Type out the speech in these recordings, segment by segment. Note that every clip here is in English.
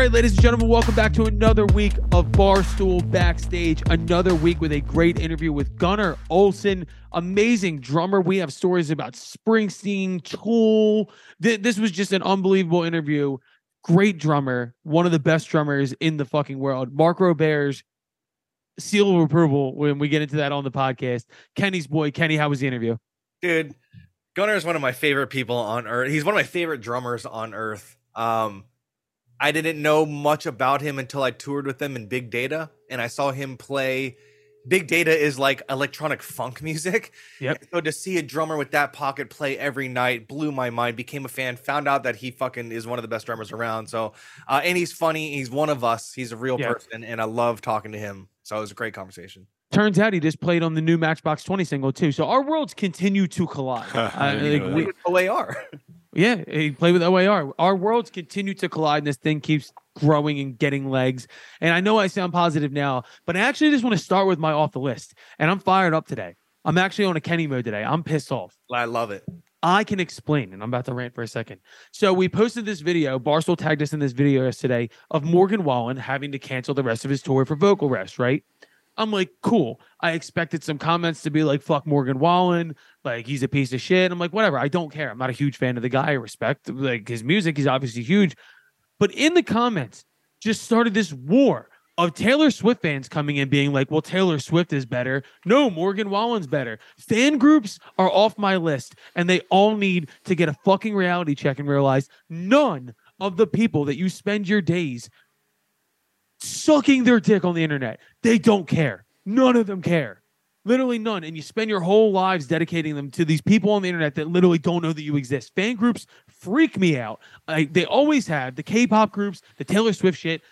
right, ladies and gentlemen, welcome back to another week of Barstool Backstage. Another week with a great interview with Gunnar Olsen, amazing drummer. We have stories about Springsteen, Tool. Th- this was just an unbelievable interview. Great drummer, one of the best drummers in the fucking world. Marc Roberge, seal of approval when we get into that on the podcast. Kenny's boy, Kenny, how was the interview? Dude, Gunnar is one of my favorite people on earth. He's one of my favorite drummers on earth. Um, I didn't know much about him until I toured with him in Big Data and I saw him play. Big Data is like electronic funk music. Yep. So to see a drummer with that pocket play every night blew my mind. Became a fan. Found out that he fucking is one of the best drummers around. So, uh, and he's funny. He's one of us. He's a real Yeah. person, and I love talking to him. So it was a great conversation. Turns out he just played on the new Matchbox 20 single too. So our worlds continue to collide. I Uh, didn't like, we- that. OAR. Yeah, he played with OAR. Our worlds continue to collide, and this thing keeps growing and getting legs. And I know I sound positive now, but I actually just want to start with my off the list. And I'm fired up today. I'm actually on a Kenny mode today. I'm pissed off. I love it. I can explain, and I'm about to rant for a second. So we posted this video. Barstool tagged us in this video yesterday of Morgan Wallen having to cancel the rest of his tour for vocal rest, right? I'm like, cool. I expected some comments to be like, fuck Morgan Wallen, like he's a piece of shit. I'm like, whatever. I don't care. I'm not a huge fan of the guy. I respect like his music. He's obviously huge. But in the comments, just started this war of Taylor Swift fans coming in being like, well, Taylor Swift is better. No, Morgan Wallen's better. Fan groups are off my list, and they all need to get a fucking reality check and realize none of the people that you spend your days sucking their dick on the internet, they don't care. None of them care. Literally none. And you spend your whole lives dedicating them to these people on the internet that literally don't know that you exist. Fan groups freak me out. I, they always have the K pop groups, the Taylor Swift shit.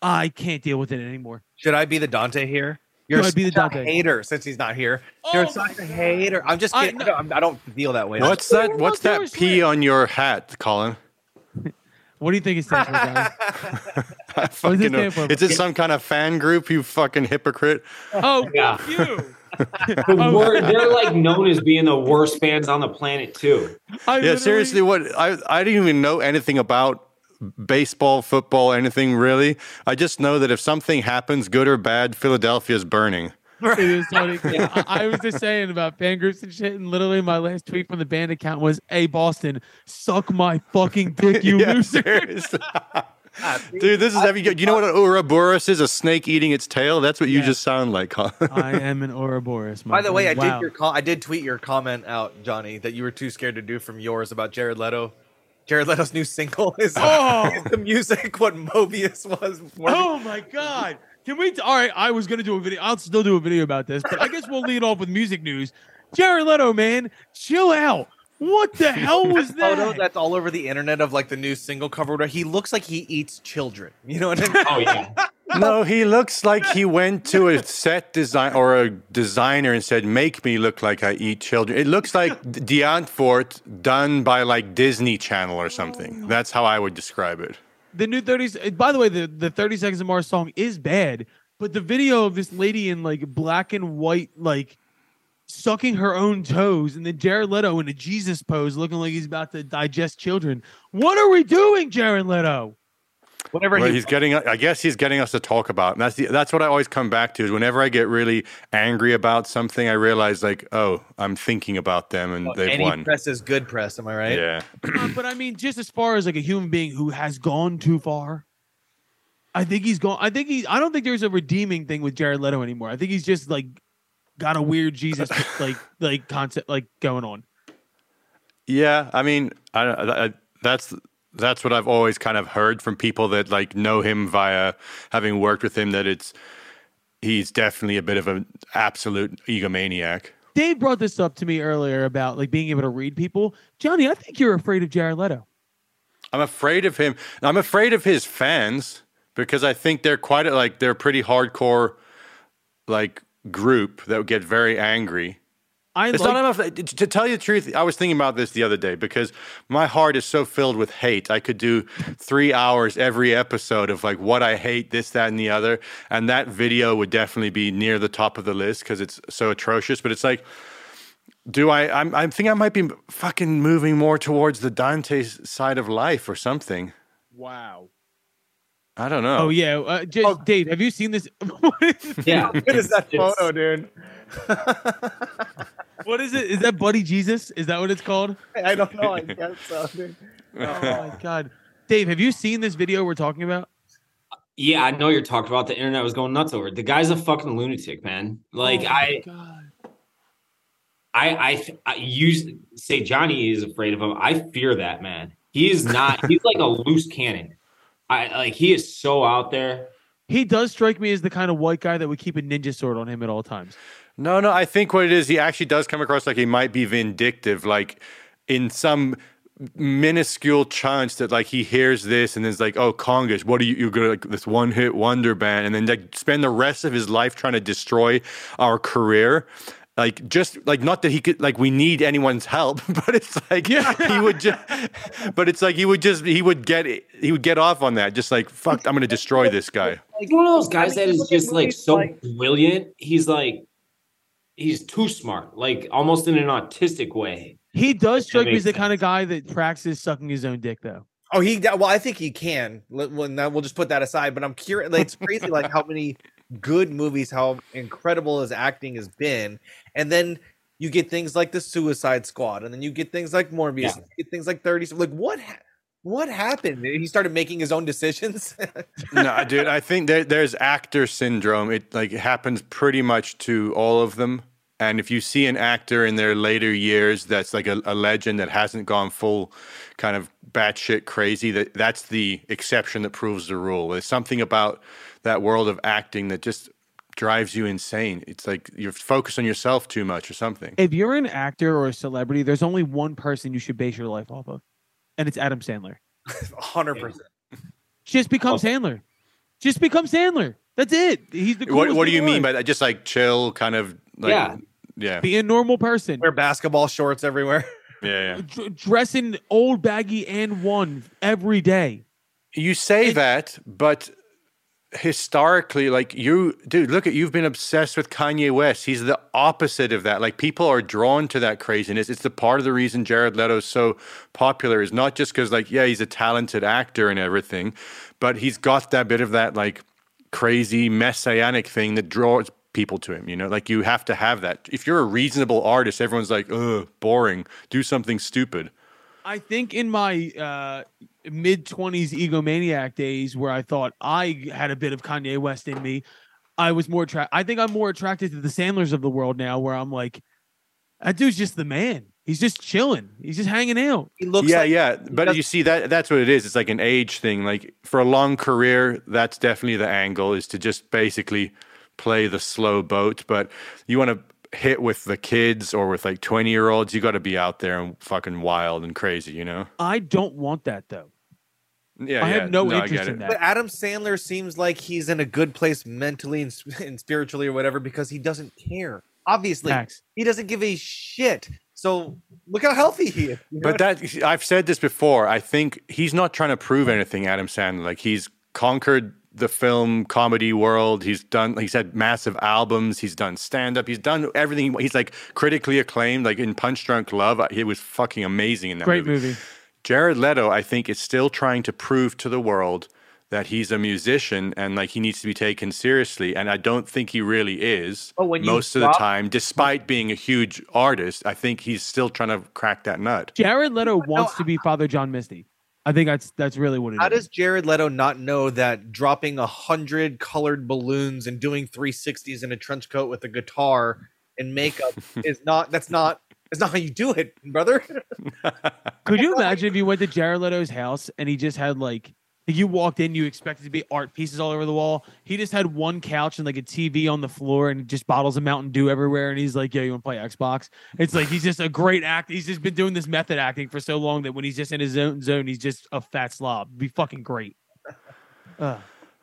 I can't deal with it anymore. Should I be the Dante here? You're I'd be the such a Dante. hater since he's not here. You're Oh such my a hater. I'm just I- kidding. I, don't, I don't feel that way. What's that? What's that P on your hat, Colin? What do you think it stands for, Johnny? I fucking it know. for? Is it some kind of fan group? You fucking hypocrite! Oh, Yeah. fuck you. The Oh. wor- they're like known as being the worst fans on the planet too. I Yeah, seriously, what I I didn't even know anything about baseball, football, anything really. I just know that if something happens, good or bad, Philadelphia's burning. It is funny. 'cause I, I was just saying about fan groups and shit, and literally my last tweet from the band account was, "Hey Boston, suck my fucking dick, you Yeah, loser." seriously. Dude, this is heavy. You know what an Ouroboros is? A snake eating its tail. That's what you Yeah. just sound like, Colin. I am an Ouroboros. my By the way, I. Wow. did your call. I did tweet your comment out, Johnny, that you were too scared to do from yours about Jared Leto. Jared Leto's new single is, Oh. is the music what Morbius was. before. Oh my god! Can we? All right, I was gonna do a video. I'll still do a video about this, but I guess we'll lead off with music news. Jared Leto, man, chill out. What the hell was that? Photo that? that's all over the internet of like the new single cover. where He looks like he eats children. You know what I mean? Oh yeah, no, he looks like he went to a set design or a designer and said, "Make me look like I eat children." It looks like Deantfort done by like Disney Channel or something. Oh. That's how I would describe it. The new 30s. Eh, by the way, the the 30 Seconds of Mars song is bad, but the video of this lady in like black and white, like sucking her own toes, and then Jared Leto in a Jesus pose, looking like he's about to digest children. What are we doing, Jared Leto? Whatever Well, he he's getting. I guess he's getting us to talk about. And that's the, that's what I always come back to. Is whenever I get really angry about something, I realize like, oh, I'm thinking about them and they've any won. press is good press. Am I right? Yeah. Uh, but I mean, just as far as like a human being who has gone too far, I think he's gone. I think he's. I don't think there's a redeeming thing with Jared Leto anymore. I think he's just like got a weird Jesus like like concept like going on. Yeah, I mean, I, I, that's that's what I've always kind of heard from people that like know him via having worked with him. That it's he's definitely a bit of an absolute egomaniac. Dave brought this up to me earlier about like being able to read people. Johnny, I think you're afraid of Jared Leto. I'm afraid of him. I'm afraid of his fans because I think they're quite like they're a pretty hardcore like group that would get very angry. I It's like, not enough. To tell you the truth, I was thinking about this the other day because my heart is so filled with hate. I could do three hours every episode of like what I hate, this, that, and the other, and that video would definitely be near the top of the list because it's so atrocious. But it's like, do I? I'm. I think I might be fucking moving more towards the Dante side of life or something. wow. I don't know. Oh yeah, uh, J- Oh. Dave, have you seen this? Yeah. How good is that photo, dude? what is it? Is that Buddy Jesus? Is that what it's called? I don't know. I guess so, dude. Oh my god, Dave, have you seen this video we're talking about? Yeah, I know you're talking about. The internet was going nuts over it. The guy's a fucking lunatic, man. Like Oh my I, God. I, I, I used say Johnny is afraid of him. I fear that man. He is not. he's like a loose cannon. I like. He is so out there. he does strike me as the kind of white guy that would keep a ninja sword on him at all times. No, no, I think what it is, he actually does come across like he might be vindictive, like in some minuscule chance that like he hears this and is like, oh, Congress, what are you, you're gonna like this one hit wonder band, and then like spend the rest of his life trying to destroy our career. Like just like not that he could like we need anyone's help, but it's like yeah. he would just, but it's like he would just he would get he would get off on that, just like fuck, I'm gonna destroy this guy. like one of those guys I mean, that you is look at just like so brilliant. He's like, he's too smart, like almost in an autistic way. He does That strike me as the kind of guy that practices sucking his own dick, though. Oh, he. Well, I think he can. Now we'll just put that aside. But I'm curious. Like, it's crazy, like how many good movies, how incredible his acting has been, and then you get things like the Suicide Squad, and then you get things like Morbius, Yeah. you get things like Thirty. Like, what? Ha- what happened? He started making his own decisions. no, dude, I think there, there's actor syndrome. It like happens pretty much to all of them. And if you see an actor in their later years that's like a, a legend that hasn't gone full kind of batshit crazy, that that's the exception that proves the rule. There's something about that world of acting that just drives you insane. It's like you're focused on yourself too much or something. If you're an actor or a celebrity, there's only one person you should base your life off of, and it's Adam Sandler. Hundred percent. Just become Oh. Sandler. Just become Sandler. That's it. He's the What, coolest what do you the mean world. by that? Just like chill, kind of like Yeah. yeah, be a normal person? Wear basketball shorts everywhere. yeah, yeah. D- dress in old baggy and one every day. You say It- that, but historically, like you, dude, look at you've been obsessed with Kanye West. He's the opposite of that. Like people are drawn to that craziness. It's the part of the reason Jared Leto's so popular is not just because, like, yeah, he's a talented actor and everything, but he's got that bit of that like crazy messianic thing that draws people to him. You know, like you have to have that. If you're a reasonable artist, everyone's like, ugh, boring. Do something stupid. I think in my uh, mid 20s egomaniac days where I thought I had a bit of Kanye West in me, I was more attracted. I think I'm more attracted to the Sandlers of the world now where I'm like, that dude's just the man. He's just chilling. He's just hanging out. He looks. yeah, like, yeah. But you see that that's what it is. It's like an age thing. Like for a long career, that's definitely the angle is to just basically play the slow boat. But you want to hit with the kids or with like 20 year olds, you got to be out there and fucking wild and crazy, you know? I don't want that though. Yeah. I yeah. have no, I interest in that. But Adam Sandler seems like he's in a good place mentally and, and spiritually or whatever because he doesn't care. Obviously, Facts. he doesn't give a shit. So look how healthy he is. you know? But that I've said this before. I think he's not trying to prove anything, Adam Sandler. Like he's conquered the film comedy world. He's done. He's had massive albums. He's done stand up. He's done everything. He's like critically acclaimed. Like in Punch Drunk Love, he was fucking amazing in that Great movie. movie. Jared Leto, I think, is still trying to prove to the world that he's a musician and like he needs to be taken seriously. And I don't think he really is Oh, when you most of the time, despite being a huge artist. I think he's still trying to crack that nut. Jared Leto wants to be Father John Misty. I think that's that's really what it is. How does Jared Leto not know that dropping a hundred colored balloons and doing 360s in a trench coat with a guitar and makeup is not that's not that's not how you do it, brother. Could you imagine if you went to Jared Leto's house and he just had like you walked in, you expected to be art pieces all over the wall. He just had one couch and like a TV on the floor and just bottles of Mountain Dew everywhere. And he's like, "Yeah, you want to play Xbox?" It's like he's just a great act. He's just been doing this method acting for so long that when he's just in his own zone, he's just a fat slob. It'd be fucking great. Uh,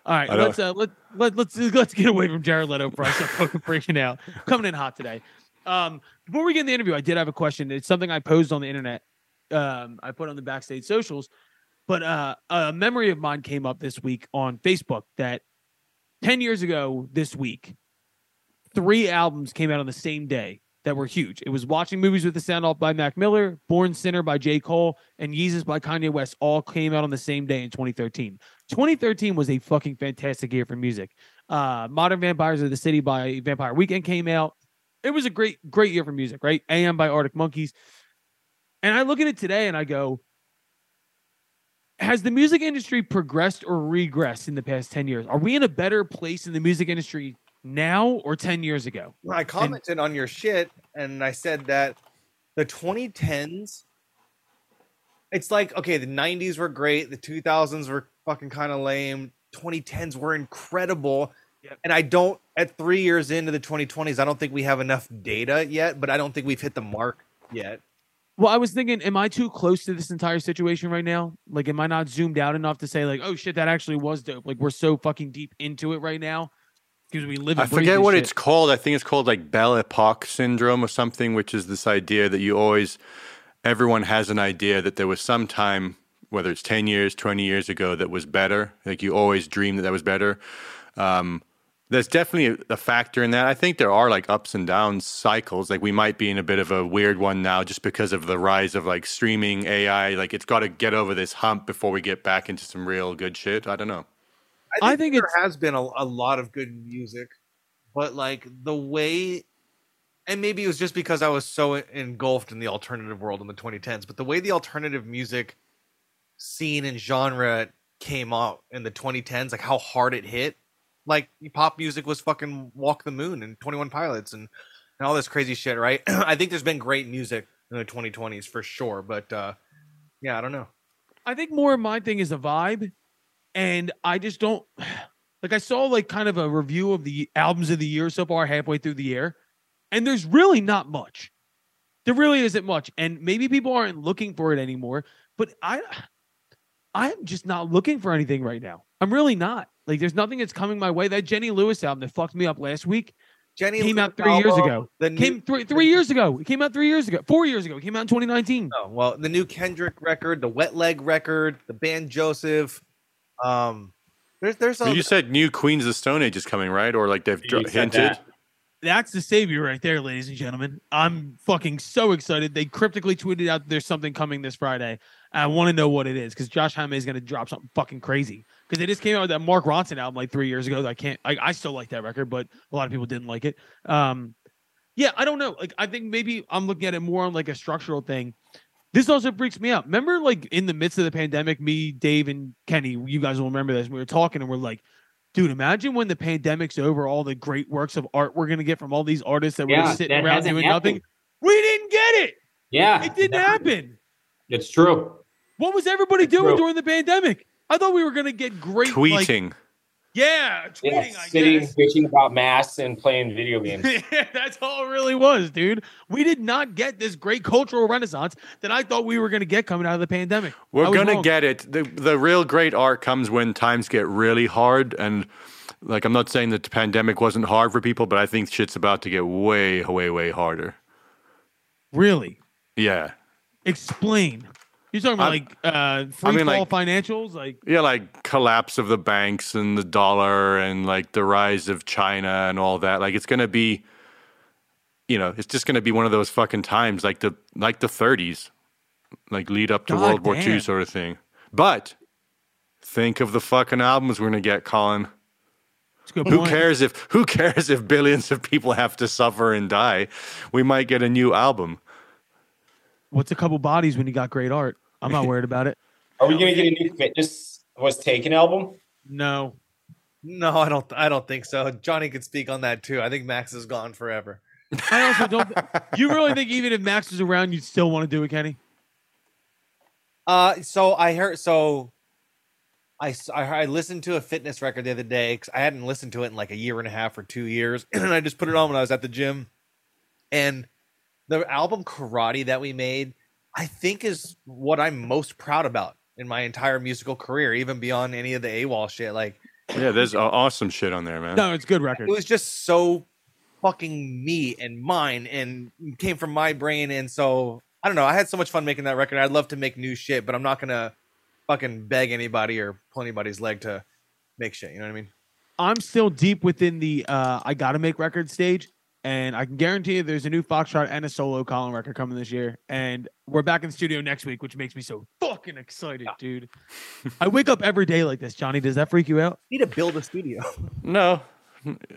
all right, let's uh, let, let let's let's get away from Jared Leto for us. I'm fucking freaking out. Coming in hot today. Um, before we get in the interview, I did have a question. It's something I posed on the internet. Um, I put on the backstage socials, but uh, a memory of mine came up this week on Facebook that ten years ago this week, three albums came out on the same day that were huge. It was watching movies with the sound off by Mac Miller, Born Sinner by J. Cole, and Yeezus by Kanye West all came out on the same day in 2013. 2013 was a fucking fantastic year for music. Uh, Modern Vampires of the City by Vampire Weekend came out. It was a great, great year for music, right? AM by Arctic Monkeys. And I look at it today and I go, has the music industry progressed or regressed in the past 10 years? Are we in a better place in the music industry now or 10 years ago? Well, I commented on your shit and I said that the 2010s, it's like, okay, the 90s were great, the 2000s were fucking kind of lame, 2010s were incredible. Yep. And I don't, at three years into the 2020s, I don't think we have enough data yet, but I don't think we've hit the mark yet. Well, I was thinking, am I too close to this entire situation right now? Like, am I not zoomed out enough to say, like, oh shit, that actually was dope? Like, we're so fucking deep into it right now because we live. I forget what shit. it's called. I think it's called like Belle Epoque syndrome or something, which is this idea that you always, everyone has an idea that there was some time, whether it's 10 years, 20 years ago, that was better. Like you always dream that that was better. Um, there's definitely a, a factor in that. I think there are like ups and downs cycles. Like we might be in a bit of a weird one now just because of the rise of like streaming AI. Like it's got to get over this hump before we get back into some real good shit. I don't know. I think there has been a, a lot of good music, but like the way, and maybe it was just because I was so engulfed in the alternative world in the 2010s, but the way the alternative music scene and genre came out in the 2010s, like how hard it hit, like pop music was fucking Walk the Moon and 21 Pilots and, and all this crazy shit, right? I think there's been great music in the 2020s for sure, but uh yeah, I don't know. I think more of my thing is a vibe, and I just don't like. I saw like kind of a review of the albums of the year so far, halfway through the year, and there's really not much. There really isn't much, and maybe people aren't looking for it anymore. But I, I'm just not looking for anything right now. I'm really not. Like, there's nothing that's coming my way. That Jenny Lewis album that fucked me up last week Jenny came out Lewis three years ago. The new, Came three three years ago. It came out three years ago. Four years ago. It came out in 2019. Oh well, the new Kendrick record, the Wet Leg record, the band Joseph. Um, there's there's But a, you said new Queens of the Stone Age is coming, right? Or like they've dr- hinted. that. That's the savior right there, ladies and gentlemen. I'm fucking so excited. They cryptically tweeted out there's something coming this Friday. I want to know what it is because Josh Homme is going to drop something fucking crazy. Because they just came out with that Mark Ronson album like three years ago. That I can't. I, I still like that record, but a lot of people didn't like it. Um, yeah, I don't know. Like, I think maybe I'm looking at it more on like a structural thing. This also freaks me out. Remember, like in the midst of the pandemic, me, Dave, and Kenny, you guys will remember this. We were talking and we're like, dude, imagine when the pandemic's over, all the great works of art we're gonna get from all these artists that were Yeah, just sitting that around doing happened. nothing. We didn't get it. Yeah, It didn't happen. It's true. What was everybody It's doing true. during the pandemic? I thought we were gonna get great like- Tweeting. yeah, tweeting. Yeah, I sitting, guess. bitching about masks and playing video games. yeah, that's all it really was, dude. We did not get this great cultural renaissance that I thought we were going to get coming out of the pandemic. We're gonna get it. The the real great art comes when times get really hard and like I'm not saying that the pandemic wasn't hard for people, but I think shit's about to get way, way, way harder. really Yeah. explain. You're talking about I'm- like uh free mean, fall like- financials, like Yeah, like collapse of the banks and the dollar and like the rise of China and all that. Like it's gonna be you know, it's just gonna be one of those fucking times like the like the thirties. Like lead up to God World War II sort of thing. But think of the fucking albums we're gonna get, Colin. it's a good Who point. cares if who cares if billions of people have to suffer and die? We might get a new album. What's a couple bodies when you got great art? I'm not worried about it. Are we gonna get a new fitness was taken album? No. no, I don't. I don't think so. Johnny could speak on that too. I think Max is gone forever. I also don't you really think even if Max was around you'd still want to do it, Kenny? Uh, so I heard. So I, I listened to a fitness record the other day because I hadn't listened to it in like a year and a half or two years, and I just put it on when I was at the gym. And the album Karate that we made, I think, is what I'm most proud about in my entire musical career, even beyond any of the AWOL shit. Like Yeah, there's awesome shit on there, man. No, it's good record. it was just so fucking me and mine and came from my brain and so i don't know i had so much fun making that record i'd love to make new shit but i'm not gonna fucking beg anybody or pull anybody's leg to make shit you know what i mean I'm still deep within the uh I gotta make record stage. And I can guarantee you there's a new Foxtrot and a solo Colin record coming this year. And we're back in the studio next week, which makes me so fucking excited, dude. I wake up every day like this, Johnny. Does that freak you out? need to build a studio. No,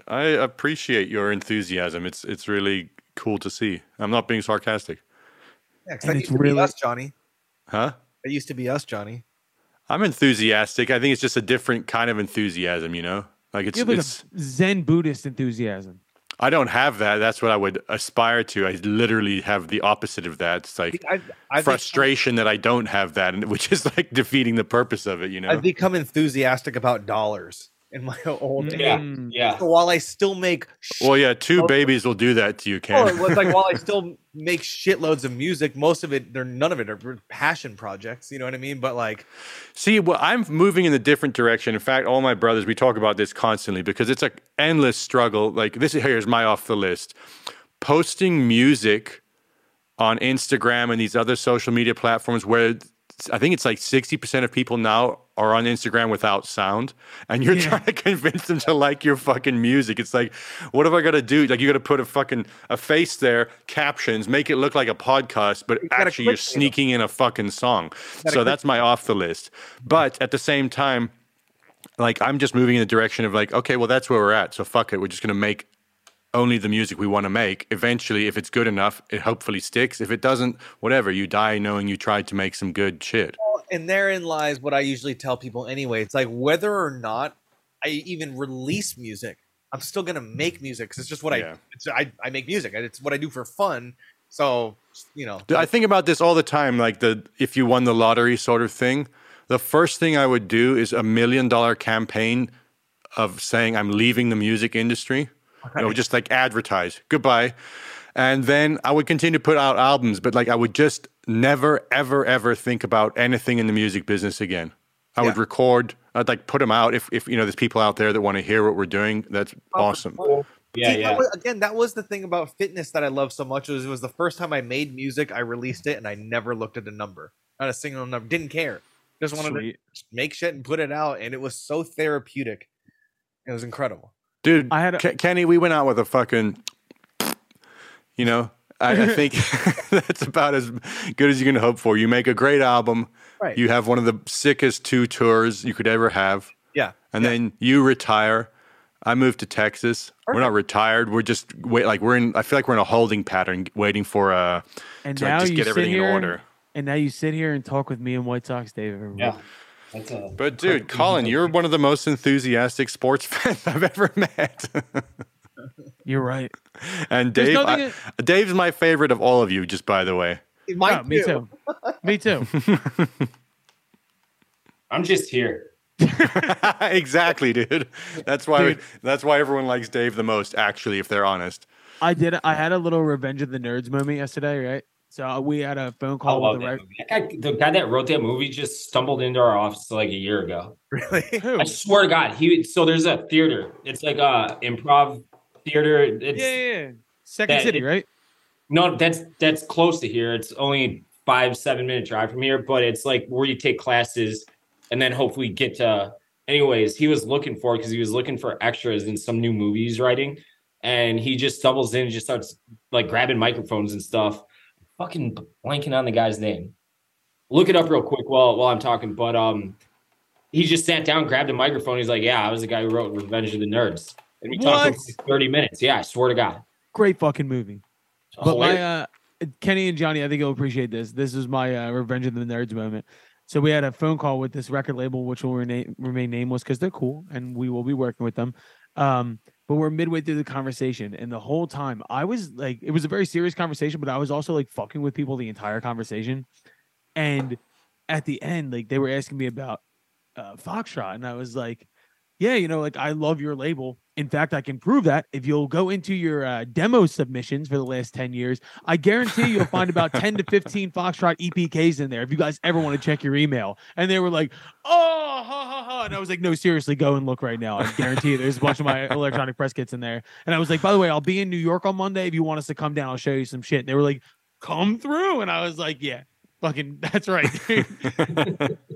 I appreciate your enthusiasm. It's it's really cool to see. I'm not being sarcastic, Yeah, 'cause And that it's used to be really- us, Johnny. huh? It used to be us, Johnny. I'm enthusiastic. I think it's just a different kind of enthusiasm, you know. Like it's, You have like it's a Zen Buddhist enthusiasm. I don't have that. That's what I would aspire to. I literally have the opposite of that. It's like I've, I've frustration that I don't have that, which is like defeating the purpose of it. You know. I've become enthusiastic about dollars in my old age. Yeah. Mm. Yeah. So while I still make, sh- well, yeah, two babies will do that to you, oh, Ken. it was like while I still make shitloads of music, most of it, they're none of it are passion projects. You know what I mean? But like, See, well, I'm moving in a different direction. In fact, all my brothers, we talk about this constantly because it's an endless struggle. Like this here's my off the list. Posting music on Instagram and these other social media platforms where I think it's like 60% of people now are on Instagram without sound and you're Yeah. trying to convince them to like your fucking music. It's like, what have I got to do? Like you got to put a fucking a face there, captions, make it look like a podcast, but gotta actually you're sneaking in a fucking song. So that's my off the list. But at the same time, like I'm just moving in the direction of like, okay, well that's where we're at. So fuck it. We're just gonna make only the music we want to make. Eventually, if it's good enough, it hopefully sticks. If it doesn't, whatever. You die knowing you tried to make some good shit. and therein lies what I usually tell people anyway. It's like whether or not I even release music, I'm still gonna make music because it's just what Yeah. I, it's, I I make music. It's what I do for fun. So you know, I think about this all the time, like the if you won the lottery sort of thing. The first thing I would do is a million dollar campaign of saying I'm leaving the music industry. You know, just like advertise goodbye, and then I would continue to put out albums, but like I would just never, ever, ever think about anything in the music business again. I would record. I'd like put them out if if you know there's people out there that want to hear what we're doing. That's oh, awesome. Yeah, See, yeah. That was, again, that was the thing about fitness that I love so much. Was it was the first time I made music, I released it, and I never looked at a number, not a single number. Didn't care. Just wanted Sweet. to make shit and put it out, and it was so therapeutic. It was incredible. Dude, I had a- Kenny, we went out with a fucking, you know, I, I think that's about as good as you can hope for. You make a great album. Right. You have one of the sickest two tours you could ever have. Yeah. And yeah. then you retire. I moved to Texas. We're not retired. We're just wait like we're in I feel like we're in a holding pattern waiting for uh And to like, now just you get sit everything here in and- order. And now you sit here and talk with me and White Sox Dave. every Yeah. Week. That's a, But dude, Colin, you're one of the most enthusiastic sports fans I've ever met. You're right. and Dave nothing I- Dave's my favorite of all of you, just by the way. Mine Oh, me too. me too. I'm just here. exactly, dude. That's why Dude. that's why everyone likes Dave the most. Actually, if they're honest. I did. I had a little Revenge of the Nerds moment yesterday, right? So uh, we had a phone call with the right. Guy, the guy that wrote that movie just stumbled into our office like a year ago. Really? Who? I swear to God, he. So there's a theater. It's like a improv theater. It's, Yeah, yeah, yeah. Second That- City, it- right? No, that's that's close to here. It's only five seven minute drive from here, but it's like where you take classes and then hopefully get to. Anyways, he was looking for because he was looking for extras in some new movies writing, and he just stumbles in and just starts like grabbing microphones and stuff. Fucking blanking on the guy's name. Look it up real quick while while I'm talking. But um, he just sat down, grabbed a microphone. He's like, "Yeah, I was the guy who wrote Revenge of the Nerds," and we talked for like thirty minutes. Yeah, I swear to God. Great fucking movie. But Hilarious. my uh, Kenny and Johnny, I think you'll appreciate this. This is my uh, Revenge of the Nerds moment. So we had a phone call with this record label, which will remain, remain nameless because they're cool, and we will be working with them. Um, but we're midway through the conversation, and the whole time I was like, it was a very serious conversation, but I was also like fucking with people the entire conversation. And at the end, like they were asking me about uh, Foxtrot, and I was like, yeah, you know, like I love your label. In fact, I can prove that if you'll go into your uh, demo submissions for the last 10 years, I guarantee you'll find about 10 to 15 Foxtrot EPKs in there if you guys ever want to check your email. And they were like, oh, ha, ha, ha. And I was like, no, seriously, go and look right now. I guarantee you there's a bunch of my electronic press kits in there. And I was like, by the way, I'll be in New York on Monday. If you want us to come down, I'll show you some shit. And they were like, come through. And I was like, yeah, Fucking, that's right.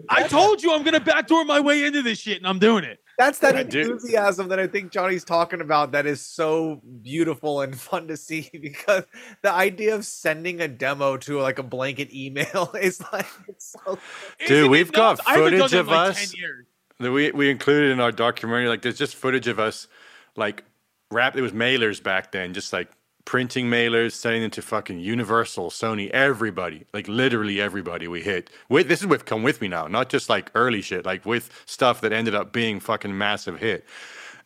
I told you I'm gonna backdoor my way into this shit, and I'm doing it. That's that I do. enthusiasm that I think Johnny's talking about that is so beautiful and fun to see because the idea of sending a demo to like a blanket email is like it's so Dude, Isn't we've got nuts? I haven't done footage of like, us. that we we included in our documentary. Like, there's just footage of us, like, wrap. It was mailers back then, just like printing mailers, sending them to fucking Universal, Sony, everybody, like literally everybody we hit. With this is with Come With Me now, not just like early shit, like with stuff that ended up being fucking massive hit.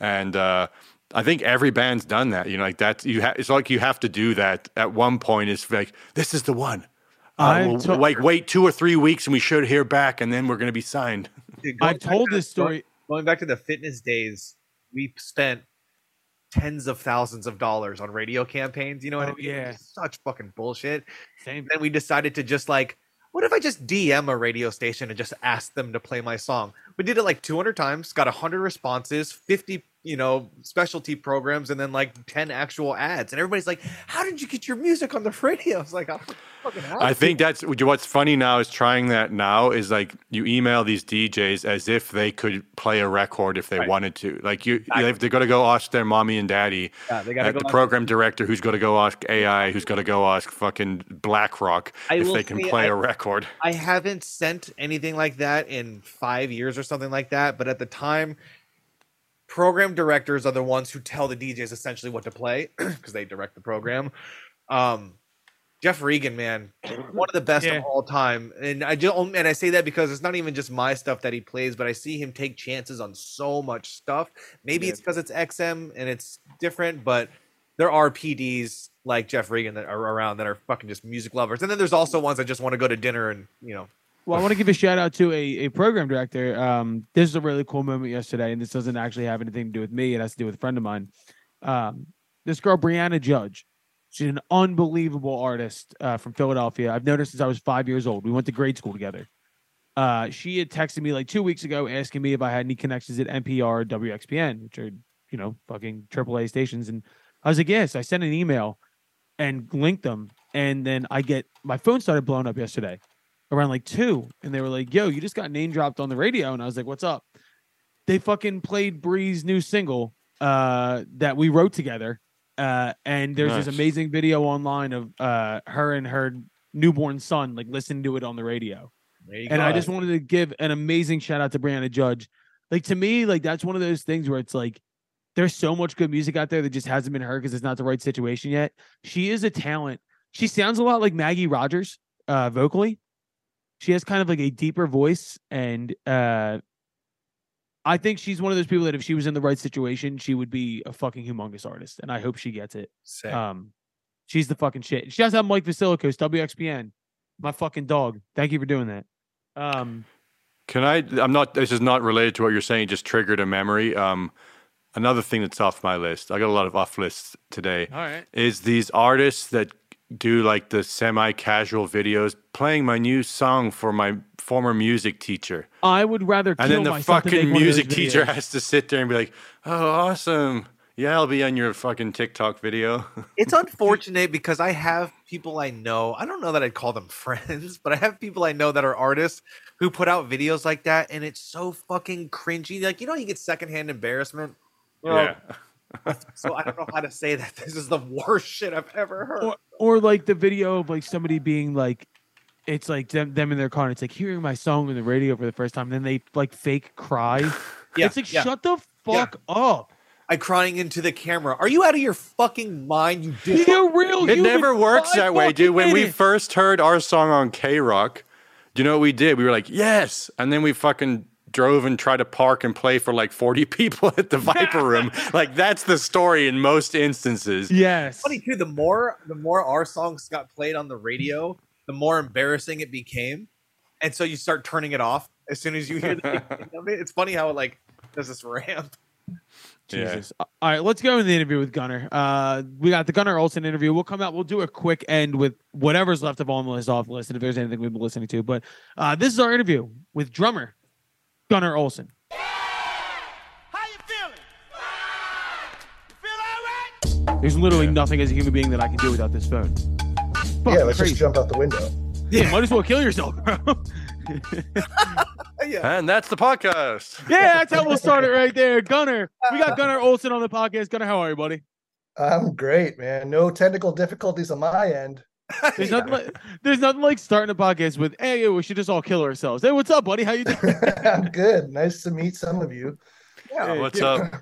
And uh, I think every band's done that. You know, like that. You ha- it's like you have to do that at one point. It's like this is the one. Uh, I we'll, to- like wait two or three weeks and we should hear back, and then we're gonna be signed. Dude, I've told to- this story. Going back to the fitness days, we spent tens of thousands of dollars on radio campaigns. You know what I Oh, mean? yeah. Such fucking bullshit. Same. then we decided to just like what if i just dm a radio station and just ask them to play my song we did it like 200 times got 100 responses 50 you know specialty programs and then like 10 actual ads and everybody's like how did you get your music on the radio i was like i don't fucking I to." think that's what's funny now is trying that now is like you email these DJs as if they could play a record if they Right. wanted to. Like you, Exactly. if they're going to go ask their mommy and daddy, Yeah, they uh, gotta the go ask- program director who's going to go ask AI, who's going to go ask fucking BlackRock I if they can play I- a record. I haven't sent anything like that in five years or something like that. But at the time, program directors are the ones who tell the DJs essentially what to play because they direct the program. Um, Jeff Regan, man, one of the best Yeah. of all time, and I just and I say that because it's not even just my stuff that he plays, but I see him take chances on so much stuff. Maybe Yeah. it's because it's XM and it's different, but there are PDs like Jeff Regan that are around that are fucking just music lovers, and then there's also ones that just want to go to dinner and you know Well, I want to give a shout out to a, a program director. Um, this is a really cool moment yesterday, and this doesn't actually have anything to do with me. It has to do with a friend of mine. Um, this girl, Brianna Judge, she's an unbelievable artist uh, from Philadelphia. I've known her since I was five years old. We went to grade school together. Uh, she had texted me like two weeks ago asking me if I had any connections at NPR, WXPN, which are you know fucking AAA stations, and I was like, yes. I sent an email and linked them, and then I get my phone started blowing up yesterday around like two, and they were like, "Yo, you just got name dropped on the radio," and I was like, "What's up?" They fucking played Bree's new single uh, that we wrote together, uh, and there's this amazing video online of uh, her and her newborn son like listening to it on the radio. And go. I just wanted to give an amazing shout out to Brianna Judge. Like to me, like that's one of those things where it's like there's so much good music out there that just hasn't been heard because it's not the right situation yet. She is a talent. She sounds a lot like Maggie Rogers uh vocally. She has kind of like a deeper voice and uh I think she's one of those people that if she was in the right situation, she would be a fucking humongous artist. And I hope she gets it. Sick. Um she's the fucking shit. She does have Mike Vasilikos, WXPN. My fucking dog. Thank you for doing that. Um Can I? I'm not. This is not related to what you're saying. Just triggered a memory. Um, another thing that's off my list. I got a lot of off lists today. all right. Is these artists that do like the semi-casual videos playing my new song for my former music teacher, I would rather kill and then the fucking make one of those music teacher has to sit there and be like, "Oh, awesome." Yeah, I'll be on your fucking TikTok video. it's unfortunate because I have people I know. I don't know that I'd call them friends, but I have people I know that are artists who put out videos like that, and it's so fucking cringy. Like you know, you get secondhand embarrassment. You know, yeah. So I don't know how to say that. This is the worst shit I've ever heard. or, or like the video of like somebody being like it's like them, them in their car and it's like hearing my song on the radio for the first time and then they like fake cry Yeah, it's like yeah. shut the fuck up I crying into the camera. Are you out of your fucking mind? You be do. a real It human never works that way, dude. When we minutes. first heard our song on K Rock, do you know what we did? We were like, yes. And then we fucking drove and tried to park and play for like 40 people at the Viper Room. like, that's the story in most instances. yes Funny too. The more the more our songs got played on the radio, the more embarrassing it became, and so you start turning it off as soon as you hear the of it. It's funny how it like does this ramp. Yeah. Jesus. All right, let's go in the interview with Gunnar. Uh, we got the Gunnar Olsen interview. We'll come out. We'll do a quick end with whatever's left of on the list off the list, and if there's anything we've been listening to. But uh, this is our interview with drummer Gunnar Olsen. How you feeling? Feel all right? There's literally Yeah. nothing as a human being that I can do without this phone. yeah, let's crazy. just jump out the window. Yeah, might as well kill yourself, bro. yeah. And that's the podcast. yeah, that's how we'll start it right there. Gunnar, we got Gunnar Olsen on the podcast. Gunnar, how are you, buddy? I'm great, man. No technical difficulties on my end. There's nothing like there's nothing like starting a podcast with, hey, we should just all kill ourselves. Hey, what's up, buddy? How you doing? I'm good. Nice to meet some of you. Yeah. Hey, What's yeah. up?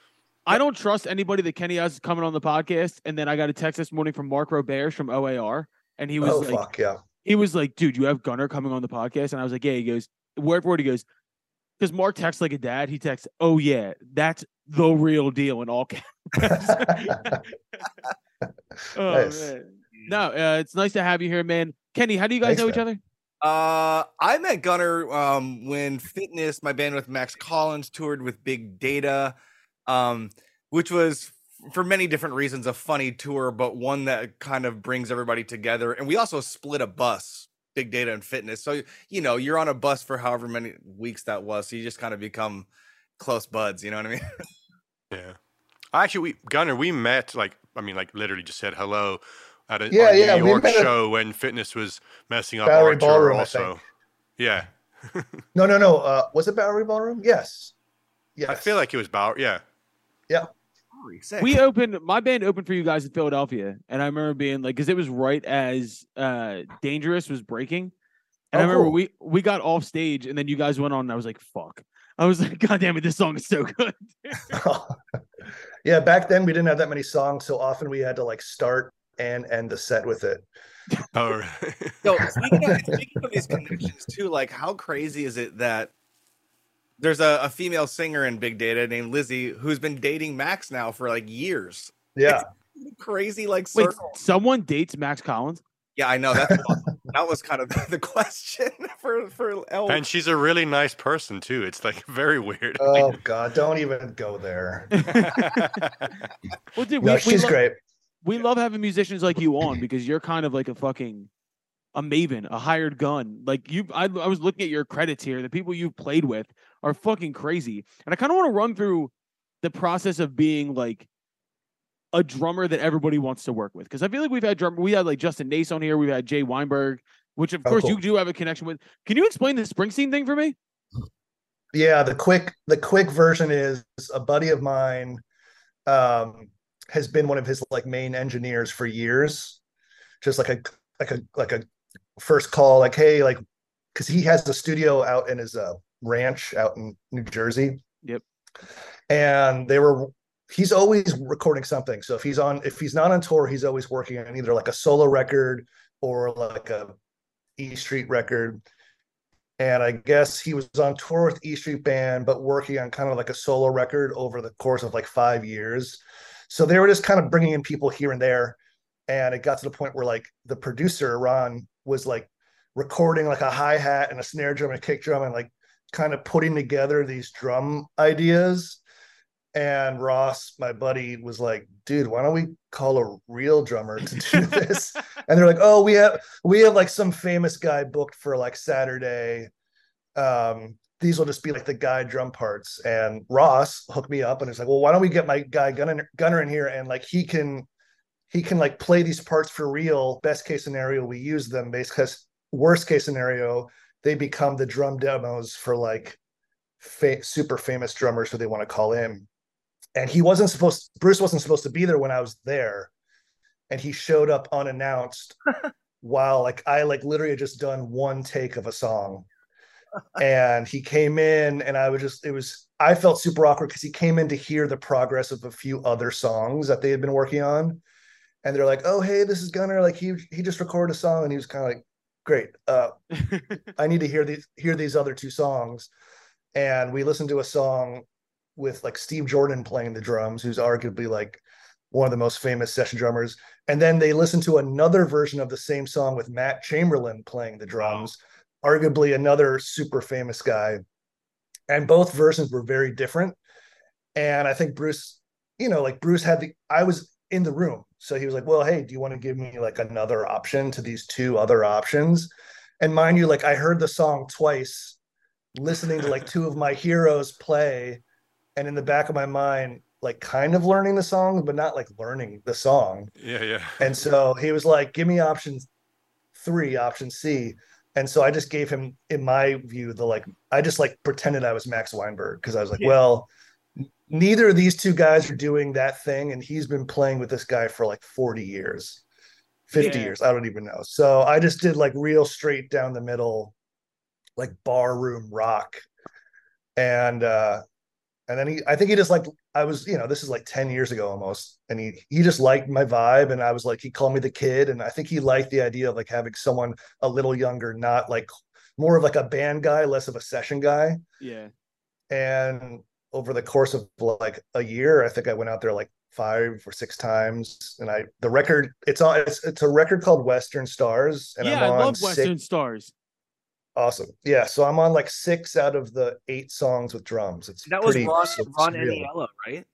I don't trust anybody that Kenny has coming on the podcast. And then I got a text this morning from Marc Roberge from OAR, and he was oh like, fuck yeah. he was like, dude, you have Gunnar coming on the podcast, and I was like, yeah. He goes, word for word, he goes, because Mark texts like a dad. He texts, oh yeah, that's the real deal in all caps. oh Nice. man, no, uh, it's nice to have you here, man. Kenny, how do you guys Thanks, know each man. other? Uh, I met Gunnar um, when Fitness, my band with Max Collins, toured with Big Data, um, which was for many different reasons a funny tour, but one that kind of brings everybody together. And we also split a bus, Big Data and Fitness. So you know, you're on a bus for however many weeks that was, so you just kind of become close buds. You know what I mean? Yeah. Actually, we Gunnar, we met like I mean, like literally just said hello at a Yeah, our yeah, New York met at show when fitness was messing up Bowery our tour Ballroom, also. Yeah. no, no, no. Uh, was it Bowery Ballroom? Yes. Yes. I feel like it was Bowery. Yeah. Yeah. Sick. We opened my band opened for you guys in Philadelphia, and I remember being like, because it was right as uh Dangerous was breaking, and I Oh, remember cool. we we got off stage, and then you guys went on, and I was like, fuck. I was like, God damn it, this song is so good. yeah, back then we didn't have that many songs, so often we had to like start and end the set with it. Oh, right. So speaking of, speaking of these connections too, like how crazy is it that there's a, a female singer in Big Data named Lizzie who's been dating Max now for like years. Yeah. Crazy like Wait, circle. someone dates Max Collins? Yeah, I know that's that was kind of the question for for El. and she's a really nice person too. It's like very weird. Oh god, don't even go there. Well, dude, No, we, she's lo- great. We love having musicians like you on because you're kind of like a fucking a maven, a hired gun. Like you, I, I was looking at your credits here. The people you've played with are fucking crazy, and I kind of want to run through the process of being like a drummer that everybody wants to work with. Because I feel like we've had drummer, we had like Justin Nace on here, we've had Jay Weinberg, which of Oh, course cool. you do have a connection with. Can you explain the Springsteen thing for me? Yeah, the quick the quick version is a buddy of mine um has been one of his like main engineers for years. Just like a like a like a first call like hey like cuz he has a studio out in his uh ranch out in New Jersey. Yep. And they were he's always recording something. So if he's on if he's not on tour, he's always working on either like a solo record or like a E Street record and I guess he was on tour with E Street Band, but working on kind of like a solo record over the course of like five years. So they were just kind of bringing in people here and there, and it got to the point where like the producer Ron was like recording like a hi hat and a snare drum and a kick drum and like kind of putting together these drum ideas. And Ross, my buddy, was like, "Dude, why don't we call a real drummer to do this?" and they're like, "Oh, we have we have like some famous guy booked for like Saturday. Um, these will just be like the guy drum parts." And Ross hooked me up and it's like, "Well, why don't we get my guy Gunnar Gunnar in here and like he can he can like play these parts for real. Best case scenario, we use them. Base case worst case scenario, they become the drum demos for like fa- super famous drummers who they want to call in." And he wasn't supposed Bruce wasn't supposed to be there when I was there and he showed up unannounced while like I like literally had just done one take of a song. And he came in and I was just it was I felt super awkward because he came in to hear the progress of a few other songs that they had been working on. And they're like, oh hey, this is Gunnar. Like he he just recorded a song and he was kind of like, great. Uh I need to hear these hear these other two songs. And we listened to a song with like Steve Jordan playing the drums, who's arguably like one of the most famous session drummers. And then they listened to another version of the same song with Matt Chamberlain playing the drums, arguably another super famous guy. And both versions were very different. And I think Bruce, you know, like Bruce had the, I was in the room. So he was like, well, hey, do you want to give me like another option to these two other options? And mind you, like I heard the song twice, listening to like two of my heroes play. And in the back of my mind, like kind of learning the song, but not like learning the song. Yeah, yeah. And so he was like, give me option three, option C. And so I just gave him, in my view, the like, I just like pretended I was Max Weinberg because I was like, Yeah. well, neither of these two guys are doing that thing. And he's been playing with this guy for like 40 years, 50 Yeah. years. I don't even know. So I just did like real straight down the middle, like bar room rock. And, uh, and then he, I think he just like, I was, you know, this is like 10 years ago almost. And he, he just liked my vibe. And I was like, he called me the kid. And I think he liked the idea of like having someone a little younger, not like more of like a band guy, less of a session guy. Yeah. And over the course of like a year, I think I went out there like five or six times. And I, the record, it's on, it's, it's a record called Western Stars. And yeah, I'm I love six- Western Stars. Awesome. Yeah. So I'm on like six out of the eight songs with drums. It's That was pretty Ron, su- Ron surreal. Aniello, right?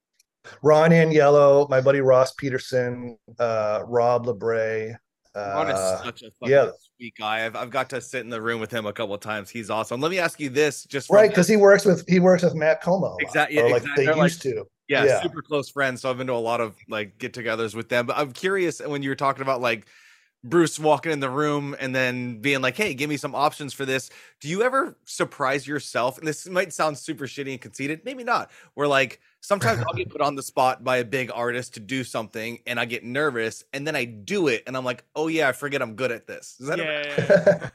Ron Aniello, my buddy Ross Peterson, uh, Rob LeBray. Ron is Uh, such a fucking yeah. sweet guy. I've, I've got to sit in the room with him a couple of times. He's awesome. Let me ask you this, just right, because he works with he works with Matt Como. a lot, yeah, like exactly. they They're like- used to. yeah, yeah. super close friends. So I've been to a lot of like get-togethers with them. But I'm curious when you were talking about like Bruce walking in the room and then being like, "Hey, give me some options for this." Do you ever surprise yourself? And this might sound super shitty and conceited, maybe not. Where like sometimes I'll get put on the spot by a big artist to do something, and I get nervous, and then I do it, and I'm like, "Oh yeah, I forget I'm good at this." Is that Yeah.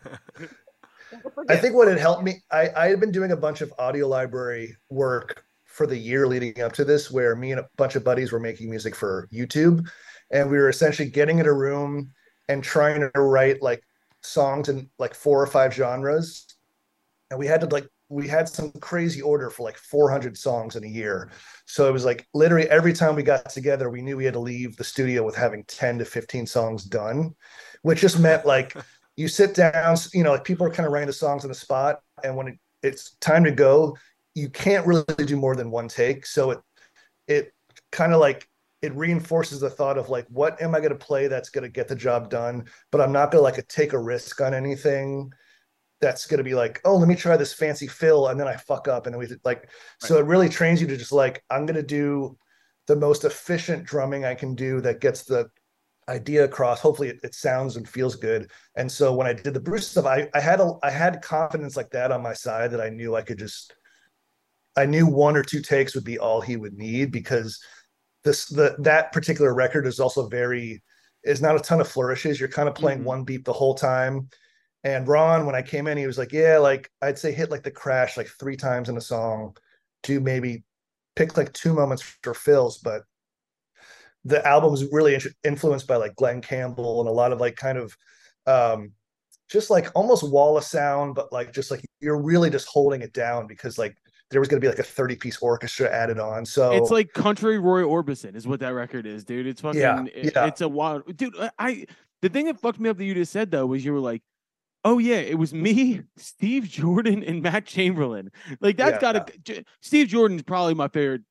I think what had helped me, I, I had been doing a bunch of audio library work for the year leading up to this, where me and a bunch of buddies were making music for YouTube. And we were essentially getting in a room and trying to write like songs in like four or five genres. And we had to like, we had some crazy order for like 400 songs in a year. So it was like literally every time we got together, we knew we had to leave the studio with having 10 to 15 songs done, which just meant like you sit down, you know, like people are kind of writing the songs on the spot. And when it, it's time to go, you can't really do more than one take. So it, it kind of like, it reinforces the thought of like, what am I going to play that's going to get the job done? But I'm not going to like take a risk on anything that's going to be like, oh, let me try this fancy fill. And then I fuck up. And then we like, so it really trains you to just like, I'm going to do the most efficient drumming I can do that gets the idea across. Hopefully it, it sounds and feels good. And so when I did the Bruce stuff, I, I had a, I had confidence like that on my side that I knew I could just, I knew one or two takes would be all he would need because this, the, that particular record is also very, is not a ton of flourishes. You're kind of playing Mhm. one beat the whole time. And Ron, when I came in, he was like, yeah, like I'd say hit like the crash like three times in a song to maybe pick like two moments for fills, but the album was really in- influenced by like Glen Campbell and a lot of like kind of um just like almost wall of sound, but like just like you're really just holding it down because like there was going to be like a 30 piece orchestra added on. So It's like country Roy Orbison is what that record is, dude. It's fucking Yeah, it- yeah. it's a wild dude. I- I the thing that fucked me up that you just said though was you were like, oh yeah, it was me, Steve Jordan, and Matt Chamberlain. Like that's Yeah. gotta J- Steve Jordan's probably my favorite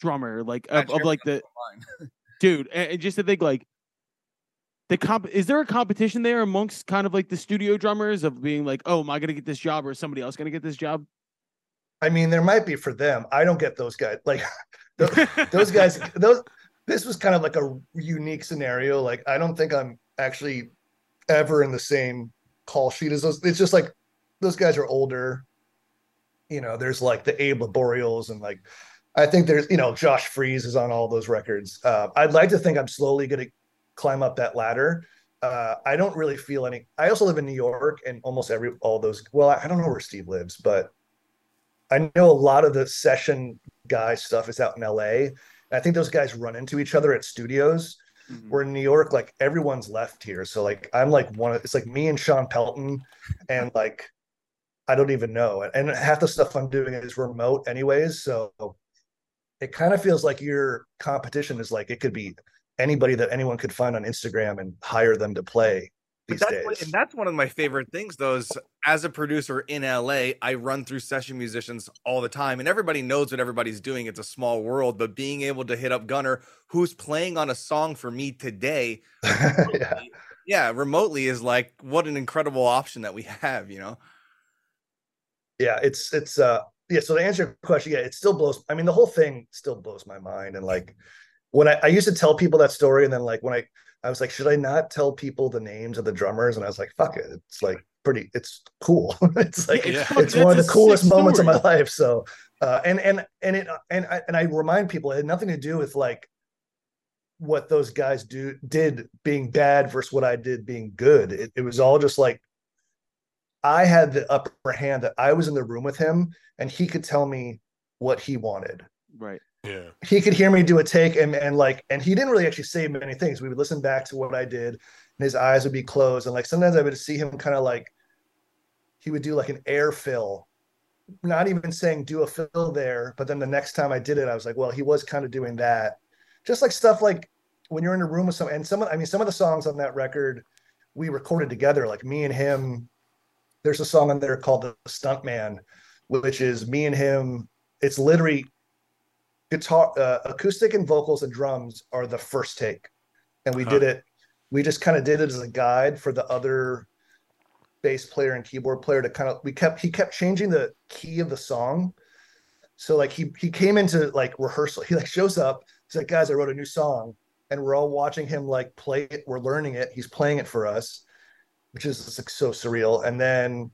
drummer, like of, of like the dude. And, and just to think like the comp is there a competition there amongst kind of like the studio drummers of being like, oh, am I gonna get this job or is somebody else gonna get this job? I mean, there might be for them. I don't get those guys. Like those, those guys, those this was kind of like a unique scenario. Like I don't think I'm actually ever in the same call sheet as those. It's just like those guys are older. You know, there's like the Abe Laboriels and like I think there's you know Josh Freese is on all those records. Uh, I'd like to think I'm slowly going to climb up that ladder. Uh, I don't really feel any. I also live in New York, and almost every all those. Well, I don't know where Steve lives, but I know a lot of the session guy stuff is out in LA. And I think those guys run into each other at studios. Mhm. We're in New York, like everyone's left here. So like I'm like one of it's like me and Shawn Pelton and like I don't even know. And half the stuff I'm doing is remote anyways. So it kind of feels like your competition is like it could be anybody that anyone could find on Instagram and hire them to play these that's days. what- and that's one of my favorite things though is as a producer in LA, I run through session musicians all the time and everybody knows what everybody's doing. It's a small world, but being able to hit up Gunnar, who's playing on a song for me today, yeah. yeah, remotely is like what an incredible option that we have, you know. yeah it's it's uh yeah so to answer your question yeah it still blows i mean the whole thing still blows my mind and like when I, I used to tell people that story and then like when i I was like, should I not tell people the names of the drummers? And I was like, fuck it. It's like pretty, it's cool. it's like Yeah. it's one of the coolest moments of my life. So uh and and and it and I and I remind people it had nothing to do with like what those guys do did being bad versus what I did being good. It, it was all just like I had the upper hand that I was in the room with him and he could tell me what he wanted Right. Yeah. he could hear me do a take and and like and he didn't really actually say many things. We would listen back to what I did, and his eyes would be closed. And like sometimes I would see him kind of like he would do like an air fill, not even saying do a fill there. But then the next time I did it, I was like, well, he was kind of doing that. Just like stuff like when you're in a room with someone, and some of I mean some of the songs on that record we recorded together, like me and him. There's a song on there called The Stuntman, which is me and him. It's literally guitar uh, acoustic and vocals and drums are the first take. And we Huh. did it we just kind of did it as a guide for the other bass player and keyboard player to kind of we kept he kept changing the key of the song. So like he he came into like rehearsal he like shows up he's like guys i wrote a new song. And we're all watching him like play it we're learning it he's playing it for us which is like so surreal. And then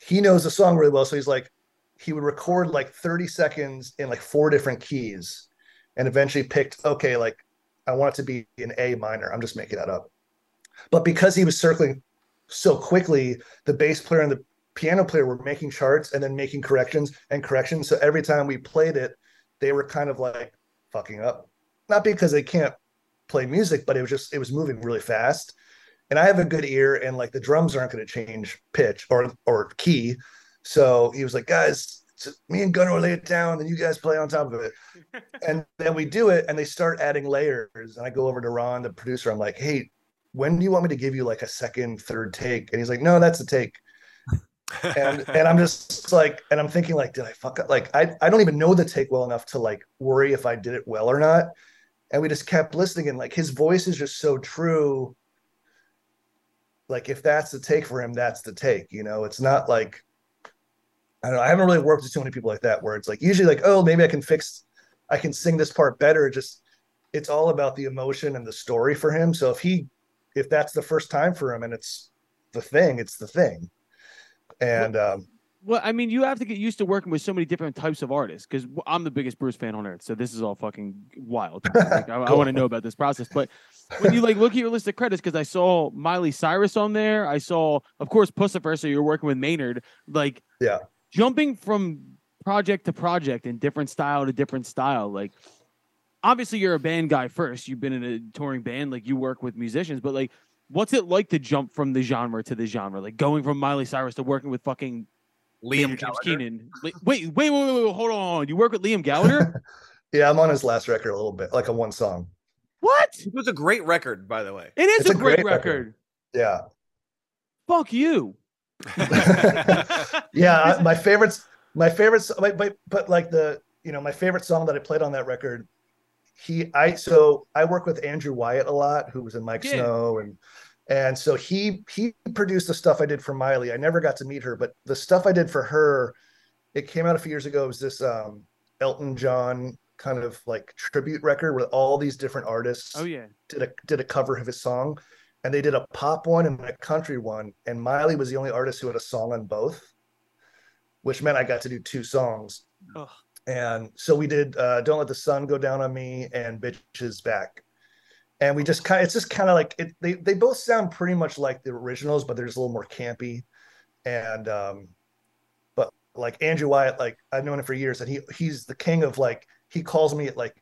he knows the song really well so he's like he would record like 30 seconds in like four different keys and eventually picked okay like i want it to be in a minor. I'm just making that up. But because he was circling so quickly the bass player and the piano player were making charts and then making corrections and corrections. So every time we played it they were kind of like fucking up. Not because they can't play music but it was just it was moving really fast. And i have a good ear and like the drums aren't going to change pitch or or key so he was like, guys, me and Gunnar will lay it down, and you guys play on top of it. and then we do it, and they start adding layers. And I go over to Ron, the producer. I'm like, hey, when do you want me to give you like a second, third take? And he's like, no, that's a take. And and I'm just like, and I'm thinking like, did I fuck up? Like, I I don't even know the take well enough to like worry if I did it well or not. And we just kept listening, and like his voice is just so true. Like if that's the take for him, that's the take. You know, it's not like I don't know. I haven't really worked with too many people like that where it's like usually like, oh, maybe I can fix, I can sing this part better. Just, it's all about the emotion and the story for him. So if he, if that's the first time for him and it's the thing, it's the thing. And um, Well, I mean, you have to get used to working with so many different types of artists because I'm the biggest Bruce fan on earth. So this is all fucking wild. Like, I, I want to know about this process. But when you like look at your list of credits, because I saw Miley Cyrus on there, I saw, of course, Puscifer. So you're working with Maynard. Like, Yeah. Jumping from project to project and different style to different style. Like, obviously, you're a band guy first. You've been in a touring band, like you work with musicians, but like. What's it like to jump from the genre to the genre? Like going from Miley Cyrus to working with fucking Liam James Keenan. Wait, wait, wait, wait, wait, wait, hold on. You work with Liam Gallagher? yeah, I'm on his last record a little bit, like a one song. what? It was a great record, by the way. It is It's a, a great, great record. record. Yeah. Fuck you. yeah my favorites my favorites but, but but like the you know my favorite song that i played on that record he i so i work with andrew wyatt a lot who was in mike Yeah. snow and and so he he produced the stuff i did for miley i never got to meet her but the stuff i did for her it came out a few years ago it was this um elton john kind of like tribute record with all these different artists Oh yeah. did a did a cover of his song, and they did a pop one and a country one, and Miley was the only artist who had a song on both, which meant I got to do two songs. And so we did uh, "Don't Let the Sun Go Down on Me" and "Bitch Is Back," and we just kind of it's just kind of like it. They they both sound pretty much like the originals, but they're just a little more campy, and um, but like Andrew Wyatt, like I've known him for years, and he he's the king of like he calls me at like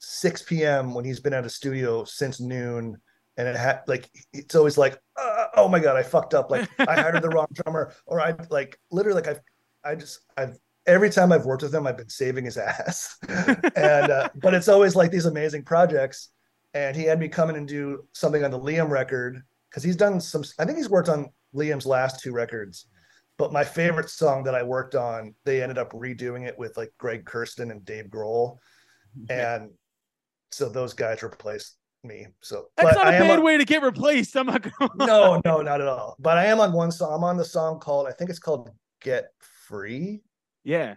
6 p.m. when he's been at a studio since noon. And it had like it's always like, uh, oh my god, I fucked up. Like I hired the wrong drummer, or I like literally like I've I just I've every time I've worked with him, I've been saving his ass. and uh, but it's always like these amazing projects. And he had me come in and do something on the Liam record because he's done some. I think he's worked on Liam's last two records. But my favorite song that I worked on, they ended up redoing it with like Greg Kurstin and Dave Grohl, and so those guys replaced me. So, That's but not I a am bad on- way to get replaced. I'm not going no, no, not at all. But I am on one song. I'm on the song called I think it's called "Get Free." Yeah.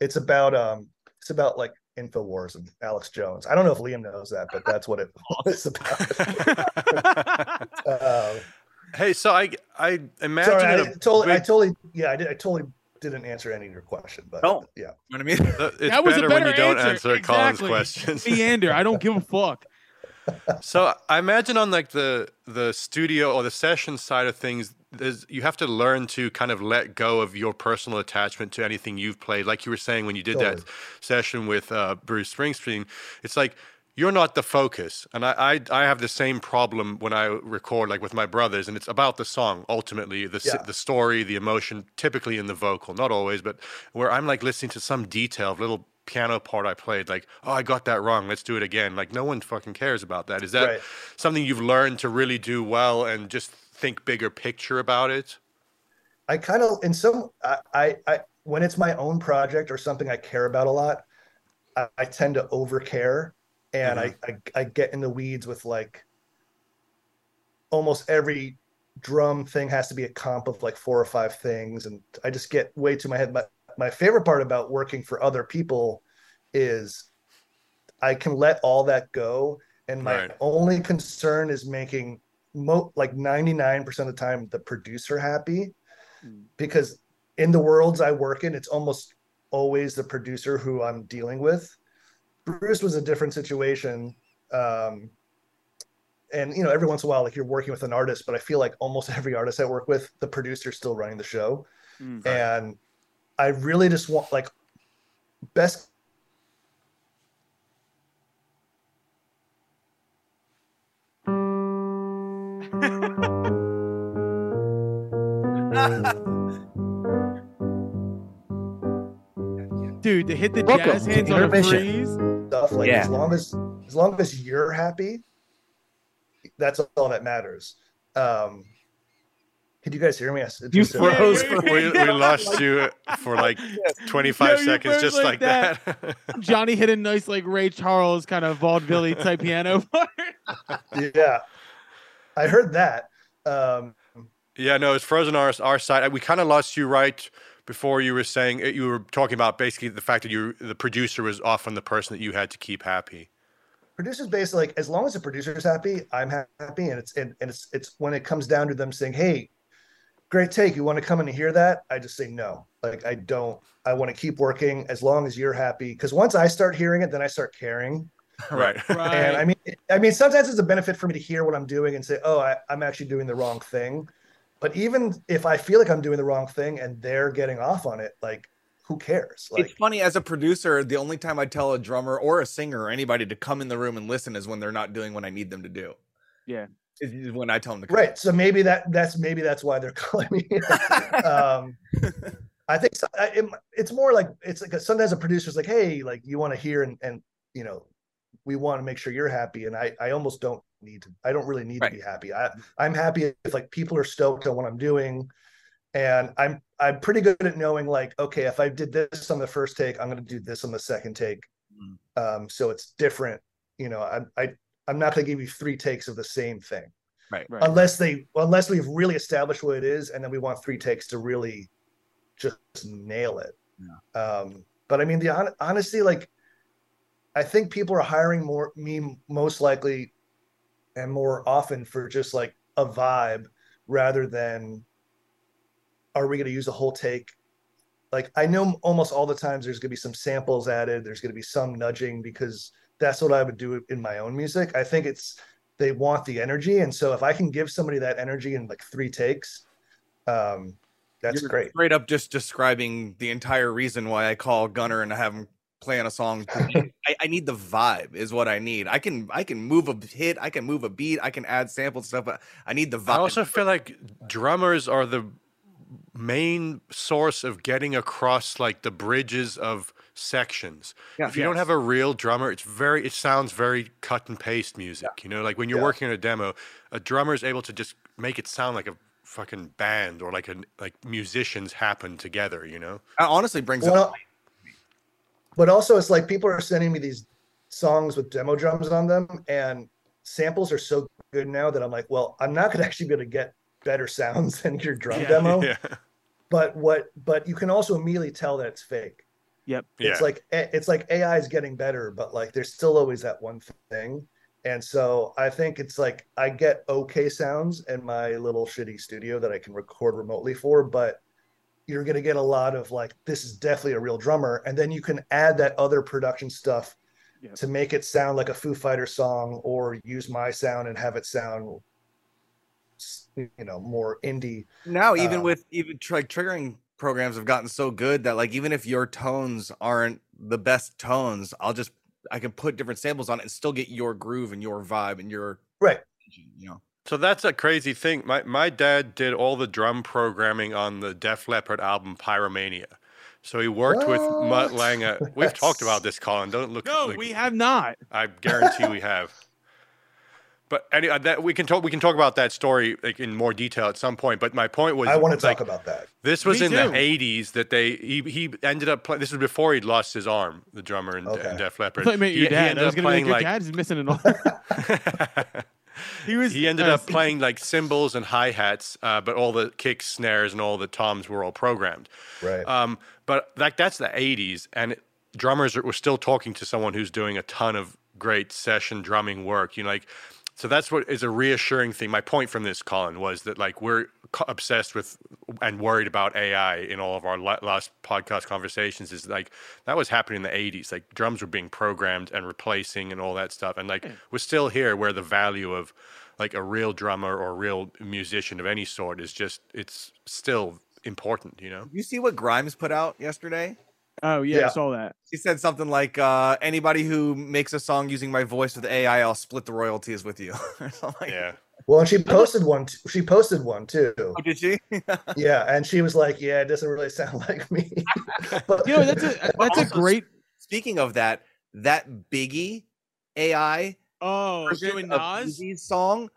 It's about um, it's about like Infowars and Alex Jones. I don't know if Liam knows that, but that's what it was about. uh, hey, so I I imagine sorry, I it a totally, I totally, yeah, I did, I totally didn't answer any of your question, but No. yeah, You know what I mean? it's That was a better, when better you don't answer. answer Colin's questions. Meander. I don't give a fuck. So I imagine on like the the studio or the session side of things, there's you have to learn to kind of let go of your personal attachment to anything you've played. Like you were saying when you did that session with uh, Bruce Springsteen, it's like you're not the focus, and I, I I have the same problem when I record like with my brothers, and it's about the song ultimately, the Yeah. the story, the emotion, typically in the vocal, not always, but where I'm like listening to some detail, of little piano part I played, like oh I got that wrong, let's do it again. Like no one fucking cares about that. Is that Right. something you've learned to really do well and just think bigger picture about it? I kind of in some I, I I when it's my own project or something I care about a lot, I, I tend to over care and mm-hmm. I, I I get in the weeds with like almost every drum thing has to be a comp of like four or five things and I just get way to my head. But my favorite part about working for other people is I can let all that go and my Right. only concern is making mo- like 99% of the time the producer happy because in the worlds I work in, it's almost always the producer who I'm dealing with. Bruce was a different situation. Um, and you know, every once in a while, like you're working with an artist, but I feel like almost every artist I work with, the producer's still running the show. Mm. And I really just want like best Dude, to hit the Welcome jazz hands on a freeze. stuff. Like Yeah. as long as as long as you're happy, that's all that matters. Um could you guys hear me? Yes, it You froze Yeah, we, we lost you for like 25 Yo, you seconds, just like like that. Johnny hit a nice like Ray Charles kind of vaudeville type piano part. yeah. I heard that. Um yeah, no, it's frozen our our side. We kind of lost you right before you were saying you were talking about basically the fact that you the producer was often the person that you had to keep happy. producers basically like as long as the producer's happy, I'm happy. And it's and, and it's it's when it comes down to them saying, Hey, great take. You want to come in and hear that? I just say no. Like I don't I want to keep working as long as you're happy. Because once I start hearing it, then I start caring. Right. Right. And I mean, I mean, sometimes it's a benefit for me to hear what I'm doing and say, "Oh, I, I'm actually doing the wrong thing." But even if I feel like I'm doing the wrong thing and they're getting off on it, like, who cares? Like, it's funny as a producer, the only time I tell a drummer or a singer or anybody to come in the room and listen is when they're not doing what I need them to do. Yeah. Is when I tell them to come. right? So maybe that that's maybe that's why they're calling me. um, I think so, I, it, it's more like it's like a, sometimes a producer's like, "Hey, like you want to hear and and you know, we want to make sure you're happy." And I I almost don't need to. I don't really need Right. to be happy. I I'm happy if like people are stoked on what I'm doing, and I'm I'm pretty good at knowing like, okay, if I did this on the first take, I'm going to do this on the second take. Mm. Um, so it's different. You know, I I I'm not going to give you three takes of the same thing. Right. unless they unless we've really established what it is and then we want three takes to really just nail it. Um but i mean the hon- honestly like i think people are hiring more me most likely and more often for just like a vibe rather than are we going to use a whole take? Like i know almost all the times there's going to be some samples added there's going to be some nudging because that's what i would do in my own music i think it's they want the energy and so if i can give somebody that energy in like three takes um that's You're great Straight up just describing the entire reason why I call Gunnar and have him play on a song. I, I need the vibe is what I need. I can I can move a hit, I can move a beat, I can add samples stuff, but I need the vibe. I also feel like drummers are the main source of getting across like the bridges of sections. Yeah. if you don't have a real drummer, it's very it sounds very cut and paste music. You know, like when you're Yeah. working on a demo, a drummer is able to just make it sound like a fucking band or like a like musicians happen together. You know. It honestly brings up but also it's like people are sending me these songs with demo drums on them and samples are so good now that i'm like well i'm not going to actually be able to get better sounds than your drum Yeah. demo yeah. but what but you can also immediately tell that it's fake Yep. It's Yeah. like it's like AI is getting better, but like there's still always that one thing. And so I think it's like I get okay sounds in my little shitty studio that I can record remotely for, but you're going to get a lot of like this is definitely a real drummer and then you can add that other production stuff Yep. to make it sound like a Foo Fighter song or use my sound and have it sound you know more indie. Now, even Um, with even tr- like triggering programs have gotten so good that like even if your tones aren't the best tones, I'll just I can put different samples on it and still get your groove and your vibe and your Right. you know. So that's a crazy thing. My my dad did all the drum programming on the Def Leppard album Pyromania. So he worked with Mutt What? Lange. We've talked about this, Colin. Don't look. No, like- we have not. I guarantee we have. But anyway, that we can talk. We can talk about that story like in more detail at some point. But my point was, I want to like, talk about that. This was Me in too. the '80s that they he he ended up. Play, this was before he'd lost his arm. The drummer in, Okay. in Def Leppard. thought you meant He- your he dad. ended I was up going to be like, your dad is missing an arm. he was. he ended uh, up playing like cymbals and hi hats, uh, but all the kicks, snares, and all the toms were all programmed. Right. Um, but like that's the '80s, and drummers are, were still talking to someone who's doing a ton of great session drumming work. You know, like so that's what is a reassuring thing. My point from this, Colin, was that like we're obsessed with and worried about AI in all of our last podcast conversations. Is like that was happening in the '80s. Like drums were being programmed and replacing and all that stuff, and like hmm. we're still here where the value of like a real drummer or a real musician of any sort is just it's still important. You know. You see what Grimes put out yesterday? Oh yeah, I saw that. He said something like, uh, "Anybody who makes a song using my voice with AI, I'll split the royalties with you." like Yeah. Well, and she posted one. T- she posted one too. Oh, did she? Yeah, and she was like, "Yeah, it doesn't really sound like me." but You know, that's a that's a great. Speaking of that, that Biggie AI Oh, doing Nas. Song.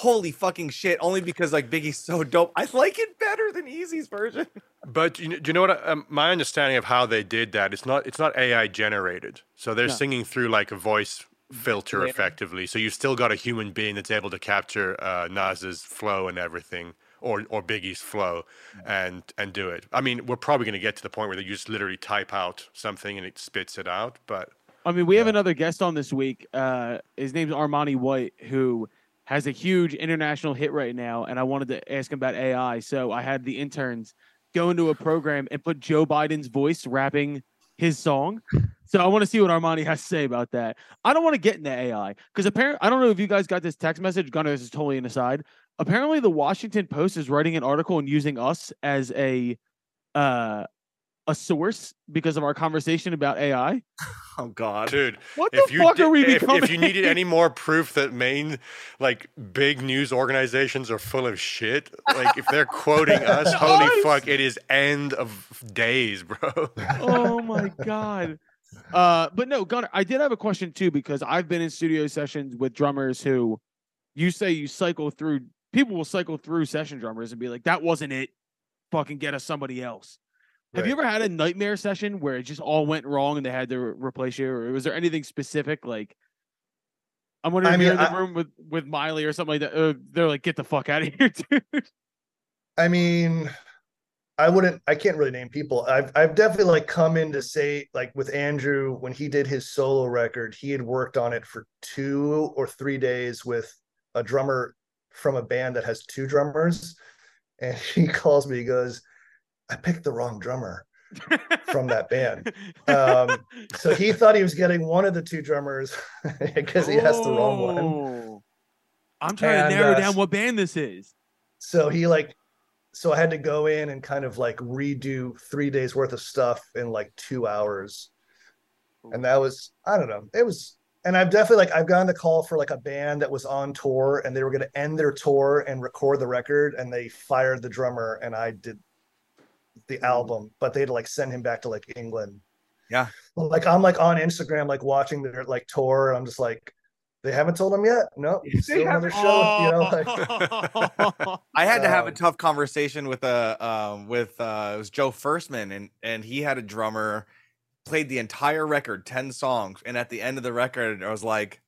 Holy fucking shit! Only because like Biggie's so dope. I like it better than Easy's version. But you know, do you know what? I- Um, my understanding of how they did that, it's not it's not AI generated. So they're No. singing through like a voice filter Later. effectively. So you've still got a human being that's able to capture uh, Nas's flow and everything, or or Biggie's flow, and and do it. I mean, we're probably going to get to the point where you just literally type out something and it spits it out. But I mean, we have another guest on this week. Uh, his name's Armani White, who has a huge international hit right now, and I wanted to ask him about AI. So I had the interns go into a program and put Joe Biden's voice rapping his song. So I want to see what Armani has to say about that. I don't want to get into AI because apparently I don't know if you guys got this text message. Gunnar, this is totally an aside. Apparently, the Washington Post is writing an article and using us as a uh, a source because of our conversation about AI. Oh God. dude, What if the you fuck di- are we if, becoming? if you needed any more proof that main like big news organizations are full of shit, like if they're quoting us, holy Us? fuck, it is end of days, bro. oh my god. Uh, but no, Gunnar, I did have a question too because I've been in studio sessions with drummers who, you say you cycle through. People will cycle through session drummers and be like, "That wasn't it. Fucking get us somebody else." Have you ever had a nightmare session where it just all went wrong and they had to re- replace you, or was there anything specific like? I'm wondering I if you're mean, in the I- room with with Miley or something like that. Uh, they're like, "Get the fuck out of here, dude." I mean, I wouldn't. I can't really name people. I've I've definitely like come in to say like with Andrew when he did his solo record, he had worked on it for two or three days with a drummer from a band that has two drummers, and he calls me. He goes, "I picked the wrong drummer." from that band. Um, So he thought he was getting one of the two drummers because he has the wrong one. Oh. I'm trying And, to narrow uh, down what band this is. so he like so i had to go in and kind of like redo three days worth of stuff in like two hours and that was i don't know it was and i've definitely like i've gotten the call for like a band that was on tour and they were going to end their tour and record the record and they fired the drummer and i did the album but they had to like send him back to like england Yeah. Like i'm like on instagram like watching their like tour and i'm just like they haven't told him yet no They still another show you know like I had to have a tough conversation with a um, with uh, it was Joe Firstman, and and he had a drummer played the entire record, ten songs, and at the end of the record, I was like,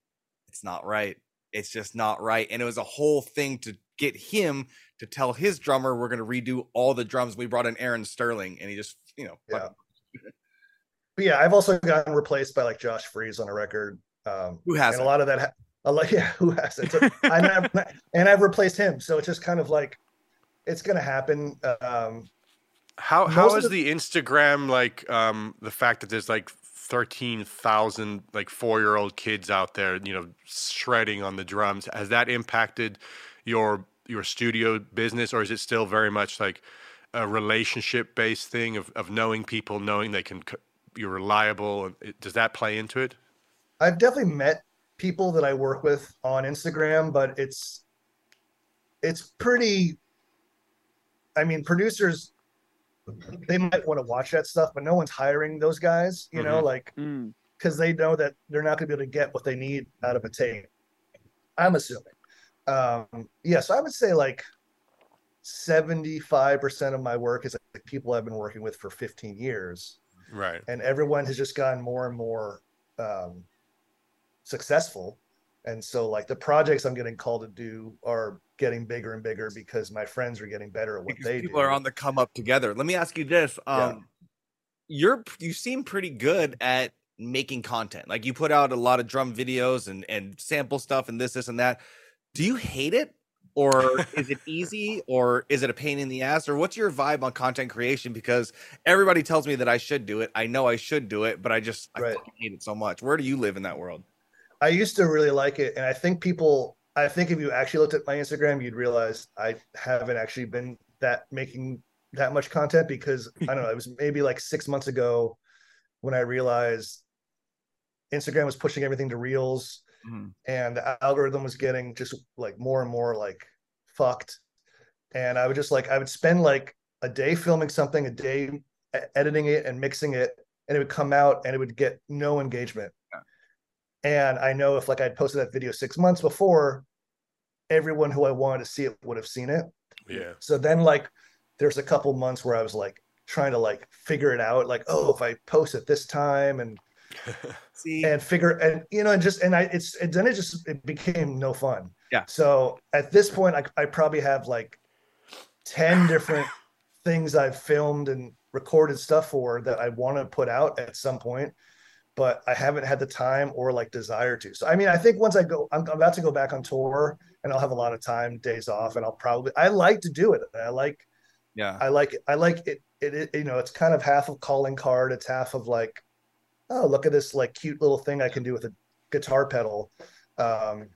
"It's not right. It's just not right." And it was a whole thing to get him to tell his drummer, "We're going to redo all the drums." We brought in Aaron Sterling, and he just you know Yeah. but yeah, I've also gotten replaced by like Josh Freese on a record. Um, Who hasn't? a lot of that, ha- a lot, yeah, who hasn't? So I never, and I've replaced him, so it's just kind of like it's gonna happen. Um, How Most how of is the- the Instagram like um the fact that there's like thirteen thousand like four year old kids out there, you know, shredding on the drums? Has that impacted your your studio business, or is it still very much like a relationship based thing of of knowing people, knowing they can c- you're reliable? and it- Does that play into it? I've definitely met people that I work with on Instagram, but it's it's pretty I mean, producers they might want to watch that stuff, but no one's hiring those guys, you know, like Mm. because they know that they're not going to be able to get what they need out of a tape. I'm assuming. Um, yeah, so I would say like 75% of my work is like people I've been working with for 15 years Right. and everyone has just gotten more and more um, successful and so like the projects i'm getting called to do are getting bigger and bigger because my friends are getting better at what Because they people do are on the come up together. Let me ask you this: um, Yeah. you're you seem pretty good at making content. Like you put out a lot of drum videos and and sample stuff and this this and that. Do you hate it, or is it easy, or is it a pain in the ass, or what's your vibe on content creation? Because everybody tells me that I should do it. I know I should do it, but I just Right. fucking hate it so much. Where do you live in that world? i used to really like it and i think people i think if you actually looked at my instagram you'd realize i haven't actually been that making that much content because i don't know it was maybe like six months ago when i realized instagram was pushing everything to reels Mhm. and the algorithm was getting just like more and more like fucked and i would just like i would spend like a day filming something a day editing it and mixing it and it would come out and it would get no engagement and i know if like i'd posted that video six months before everyone who i wanted to see it would have seen it Yeah. so then like there's a couple months where i was like trying to like figure it out like oh if i post at this time and See, and figure and you know and just and i it's and then it just it became no fun Yeah. so at this point i, I probably have like 10 different things i've filmed and recorded stuff for that i want to put out at some point but i haven't had the time or like desire to so i mean i think once i go i'm about to go back on tour and i'll have a lot of time days off and i'll probably i like to do it i like yeah, I like I like it, it. It you know, it's kind of half of calling card. It's half of like, oh, look at this like cute little thing I can do with a guitar pedal. Um,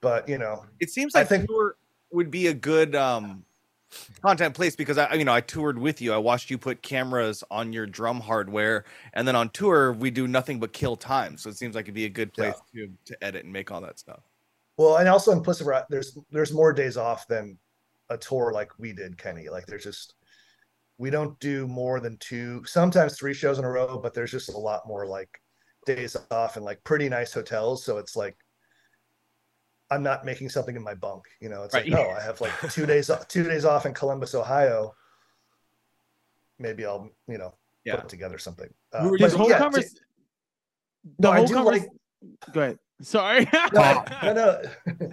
but you know, it seems I like think- tour would be a good um content place because I you know I toured with you. I watched you put cameras on your drum hardware, and then on tour we do nothing but kill time. So it seems like it'd be a good place to to edit and make all that stuff. well, and also in Implicit Rock, there's there's more days off than a tour like we did, Kenny. Like there's just we don't do more than two, sometimes three shows in a row, but there's just a lot more like days off and like pretty nice hotels. So it's like I'm not making something in my bunk. You know, it's Right. like, no, I have like two days off, two days off in Columbus, Ohio. Maybe I'll, you know, Yeah. put together something. We Uh, were but This whole yeah, conversation. no, the I do convers- like Go ahead. Sorry. no, no, no.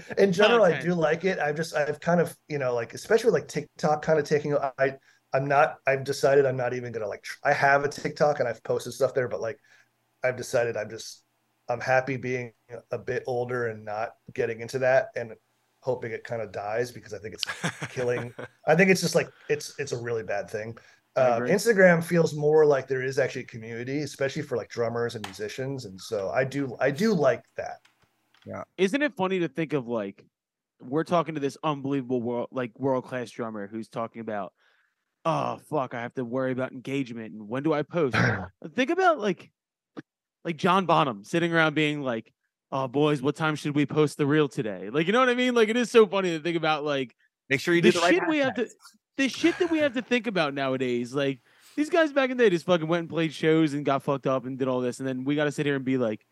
In general, I do like it. I've just, I've kind of, you know, like especially with like TikTok, kind of taking. I, I'm not. I've decided I'm not even gonna like. tr- I have a TikTok and I've posted stuff there, but like, I've decided I'm just, I'm happy being a bit older and not getting into that and hoping it kind of dies because I think it's killing. I think it's just like it's it's a really bad thing. Um. Instagram feels more like there is actually a community, especially for like drummers and musicians, and so I do I do like that. Yeah, isn't it funny to think of like we're talking to this unbelievable world like world class drummer who's talking about oh fuck I have to worry about engagement and when do I post? Uh, think about like like John Bonham sitting around being like oh boys what time should we post the reel today? Like you know what I mean? Like it is so funny to think about like Make sure you do the right shit we have to the shit that we have to think about nowadays. Like these guys back in the day just fucking went and played shows and got fucked up and did all this, and then we got to sit here and be like,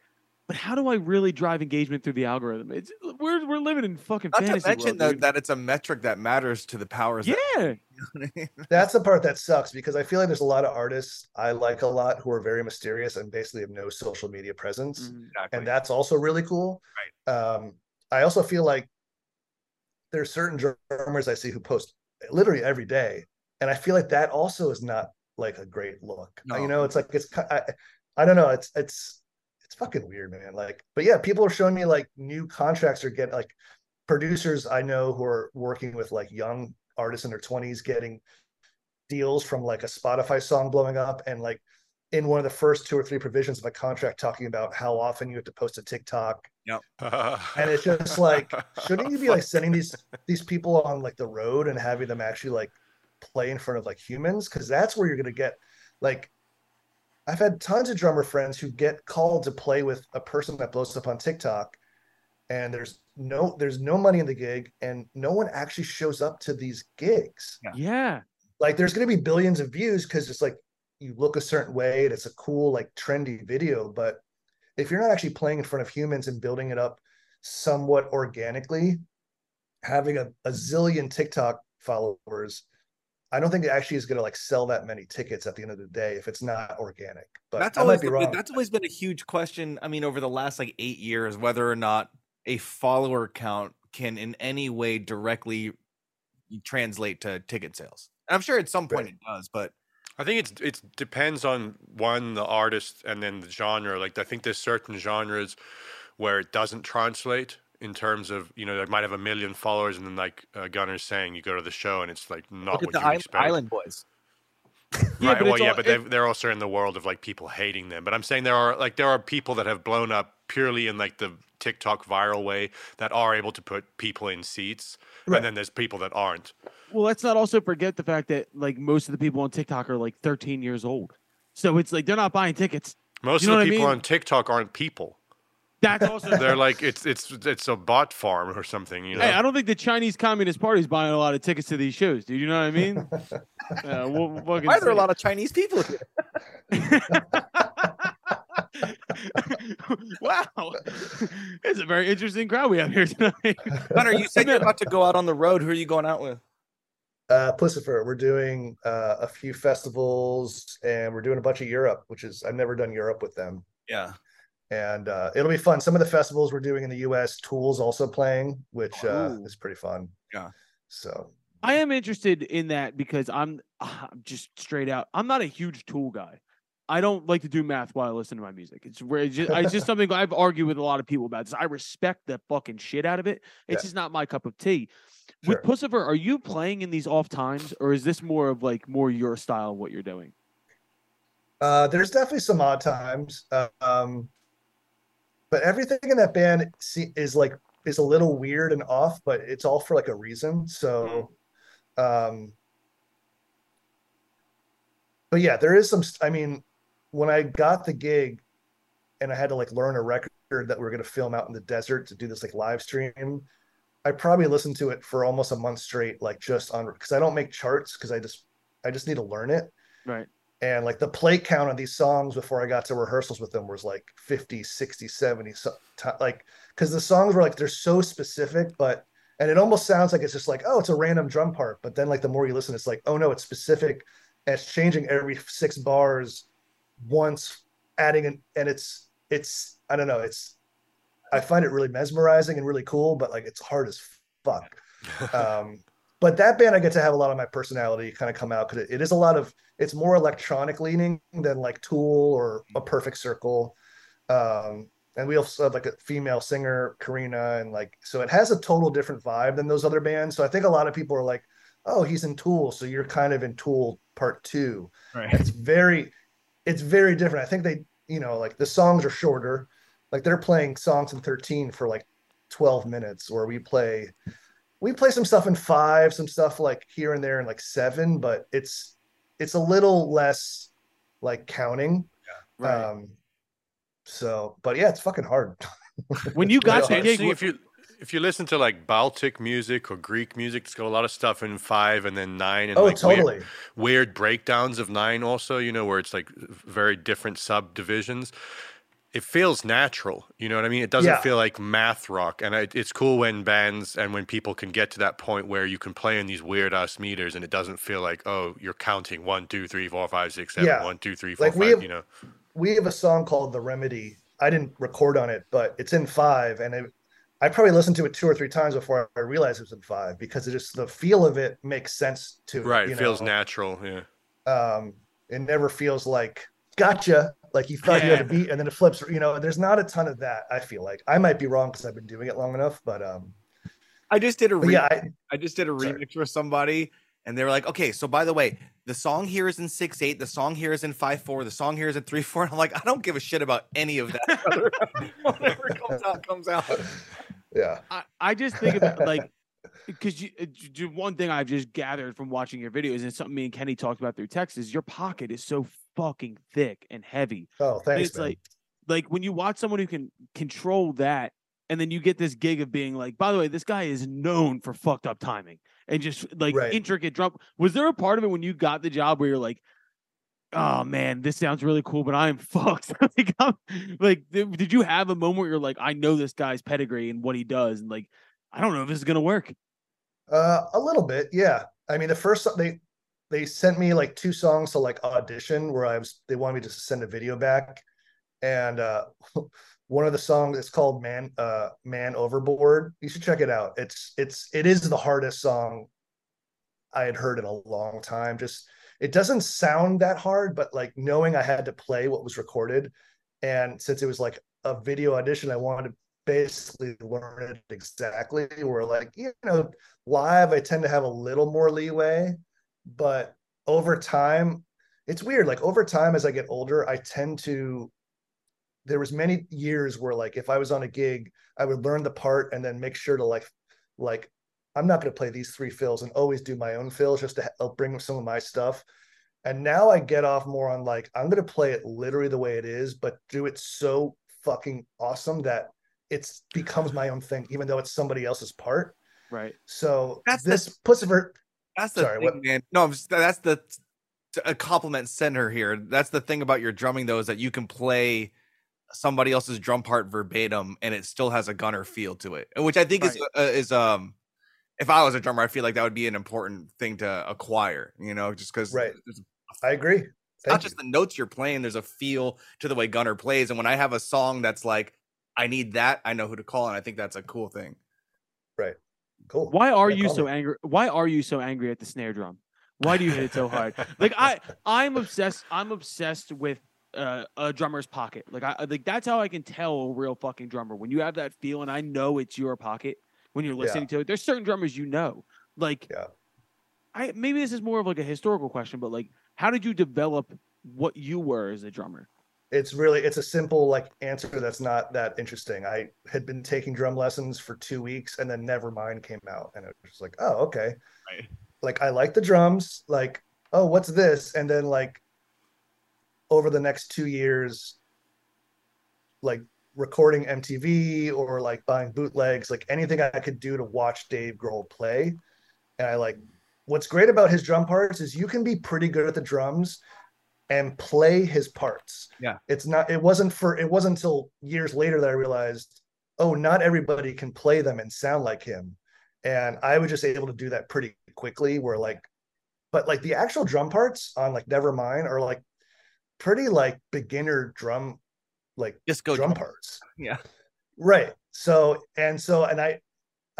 but how do I really drive engagement through the algorithm? It's we're we're living in fucking Not to mention world, that, that it's a metric that matters to the powers. that yeah, be. That's the part that sucks because I feel like there's a lot of artists I like a lot who are very mysterious and basically have no social media presence. Mhm. exactly. And that's also really cool. Um, I also feel like there's certain drummers I see who post literally every day. And I feel like that also is not like a great look. No. You know, it's like it's I, I don't know. It's it's it's fucking weird, man. Like, but yeah, people are showing me like new contracts are getting like producers I know who are working with like young artists in their 20s getting deals from like a Spotify song blowing up and like in one of the first two or three provisions of a contract talking about how often you have to post a TikTok. Yep. And it's just like, shouldn't you be like sending these these people on like the road and having them actually like play in front of like humans? Because that's where you're gonna get like I've had tons of drummer friends who get called to play with a person that blows up on TikTok and there's no there's no money in the gig and no one actually shows up to these gigs. Yeah. Like there's gonna be billions of views because it's like you look a certain way and it's a cool, like trendy video. But if you're not actually playing in front of humans and building it up somewhat organically, having a, a zillion TikTok followers, I don't think it actually is going to like sell that many tickets at the end of the day if it's not organic. But that's I always might be been- wrong. that's always been a huge question. I mean, over the last like eight years, whether or not a follower count can in any way directly translate to ticket sales. And I'm sure at some point Right. it does, but I think it's it depends on one the artist and then the genre. Like I think there's certain genres where it doesn't translate in terms of you know they might have a million followers and then like uh, Gunnar's saying you go to the show and it's like not look at what the you I- expect. Island Boys. Yeah, right. but Well, it's yeah, all- but it- they're, they're also in the world of like people hating them. But I'm saying there are like there are people that have blown up purely in like the TikTok viral way that are able to put people in seats, Right. and then there's people that aren't. Well, let's not also forget the fact that like most of the people on TikTok are like 13 years old. So it's like they're not buying tickets. Most You know of what the I people mean? on TikTok aren't people. That's also They're like it's it's it's a bot farm or something. You know. Hey, I don't think the Chinese Communist Party is buying a lot of tickets to these shows, Do You know what I mean? yeah, we'll, we'll Why are there a lot of Chinese people here? wow, it's a very interesting crowd we have here tonight. Gunnar, you said you're about to go out on the road. Who are you going out with? uh Puscifer, we're doing uh, a few festivals and we're doing a bunch of Europe, which is I've never done Europe with them. Yeah. And uh, it'll be fun. Some of the festivals we're doing in the US, Tools also playing, which uh, Ooh. is pretty fun. Yeah. So I am interested in that because I'm, I'm just straight out. I'm not a huge Tool guy. I don't like to do math while I listen to my music. It's where it's just, it's just something I've argued with a lot of people about. This. I respect the fucking shit out of it. It's Yeah. just not my cup of tea. Sure. With Puscifer, are you playing in these off times, or is this more of like more your style what you're doing? Uh, there's definitely some odd times. Uh, um, but everything in that band is like is a little weird and off, but it's all for like a reason. So, um, but yeah, there is some. I mean, when I got the gig, and I had to like learn a record that we are going to film out in the desert to do this like live stream. I probably listened to it for almost a month straight, like just on because I don't make charts because I just I just need to learn it Right. And like the play count on these songs before i got to rehearsals with them was like 50 60 70 so, ti- like because the songs were like they're so specific but and it almost sounds like it's just like oh it's a random drum part but then like the more you listen it's like oh no it's specific and it's changing every six bars once adding an and it's it's i don't know it's i find it really mesmerizing and really cool but like it's hard as fuck. Um but that band i get to have a lot of my personality kind of come out because it, it is a lot of it's more electronic leaning than like tool or a perfect circle. Um and we also have like a female singer Carina and like so it has a total different vibe than those other bands. So i think a lot of people are like oh he's in tool so you're kind of in tool part two. Right. it's very it's very different. I think they you know like the songs are shorter. Like they're playing songs in 13 for like 12 minutes where we play we play some stuff in five some stuff like here and there in like seven but it's it's a little less like counting. Right. um so but yeah it's fucking hard. When you got Well, the See, gig, if you if you listen to like Baltic music or Greek music, it's got a lot of stuff in five and then nine and oh like weird- totally. weird breakdowns of nine also you know where it's like very different subdivisions it feels natural you know what i mean it doesn't Yeah. feel like math rock and I, it's cool when bands and when people can get to that point where you can play in these weird ass meters and it doesn't feel like oh you're counting one two three four five six seven Yeah. one two three four Like, five, have- you know we have a song called the remedy i didn't record on it but it's in five and it, i probably listened to it two or three times before i realized it was in five because it just the feel of it makes sense to right you it feels know? natural yeah um it never feels like gotcha Like you thought you had a beat and then it flips. You know, there's not a ton of that. I feel like I might be wrong because I've been doing it long enough, but um, I just did a but re- yeah, I, I just did a Sorry. remix for somebody, and they were like, "Okay, so by the way, the song here is in six eight, the song here is in five four, the song here is in three four. I'm like, I don't give a shit about any of that. Whatever comes out, comes out. yeah, I, I just think about like because you, uh, j- j- one thing I've just gathered from watching your videos and something me and Kenny talked about through text is your pocket is so fucking thick and heavy. Oh, thanks. it's man. like like when you watch someone who can control that and then you get this gig of being like by the way this guy is known for fucked up timing and just like Right. intricate drum was there a part of it when you got the job where you're like oh man this sounds really cool but i'm fucked like, I'm, like did you have a moment where you're like i know this guy's pedigree and what he does and like i don't know if this is gonna work Uh, a little bit, yeah. I mean, the first they they sent me like two songs to like audition where I was they wanted me to send a video back, and uh, one of the songs is called "Man uh Man Overboard." You should check it out. It's it's it is the hardest song I had heard in a long time. Just it doesn't sound that hard, but like knowing I had to play what was recorded, and since it was like a video audition, I wanted basically learn it exactly. Where like you know live i tend to have a little more leeway but over time it's weird like over time as i get older i tend to there was many years where like if i was on a gig i would learn the part and then make sure to like like i'm not going to play these three fills and always do my own fills just to help uh, bring some of my stuff and now i get off more on like i'm going to play it literally the way it is but do it so fucking awesome that it's becomes my own thing even though it's somebody else's part right so That's the- this puts a ver- That's the Sorry, thing, what- man. No, I'm just, that's the a compliment center here. That's the thing about your drumming, though, is that you can play somebody else's drum part verbatim, and it still has a gunnar feel to it, which I think is uh, is um. If I was a drummer, I feel like that would be an important thing to acquire. You know, just because Right. it's I agree. not Thank just the notes you're playing. There's a feel to the way Gunnar plays, and when I have a song that's like, I need that, I know who to call, and I think that's a cool thing. Right. Cool. why are Yeah, you so me. angry why are you so angry at the snare drum why do you hit it so hard like i i'm obsessed i'm obsessed with uh, a drummer's pocket like i like that's how i can tell a real fucking drummer when you have that feel and i know it's your pocket when you're listening to it there's certain drummers you know like Yeah. i maybe this is more of like a historical question but like how did you develop what you were as a drummer It's really it's a simple like answer that's not that interesting. I had been taking drum lessons for two weeks and then Nevermind came out and it was like, oh, okay. Right. Like I like the drums, like, oh, what's this? And then like over the next two years, like recording MTV or like buying bootlegs, like anything I could do to watch Dave Grohl play. And I like what's great about his drum parts is you can be pretty good at the drums and play his parts. Yeah. It's not it wasn't for it wasn't until years later that I realized, oh, not everybody can play them and sound like him. And I was just able to do that pretty quickly where like but like the actual drum parts on like Nevermind are like pretty like beginner drum like Just go drum drum- parts. Yeah. Right. So and so and I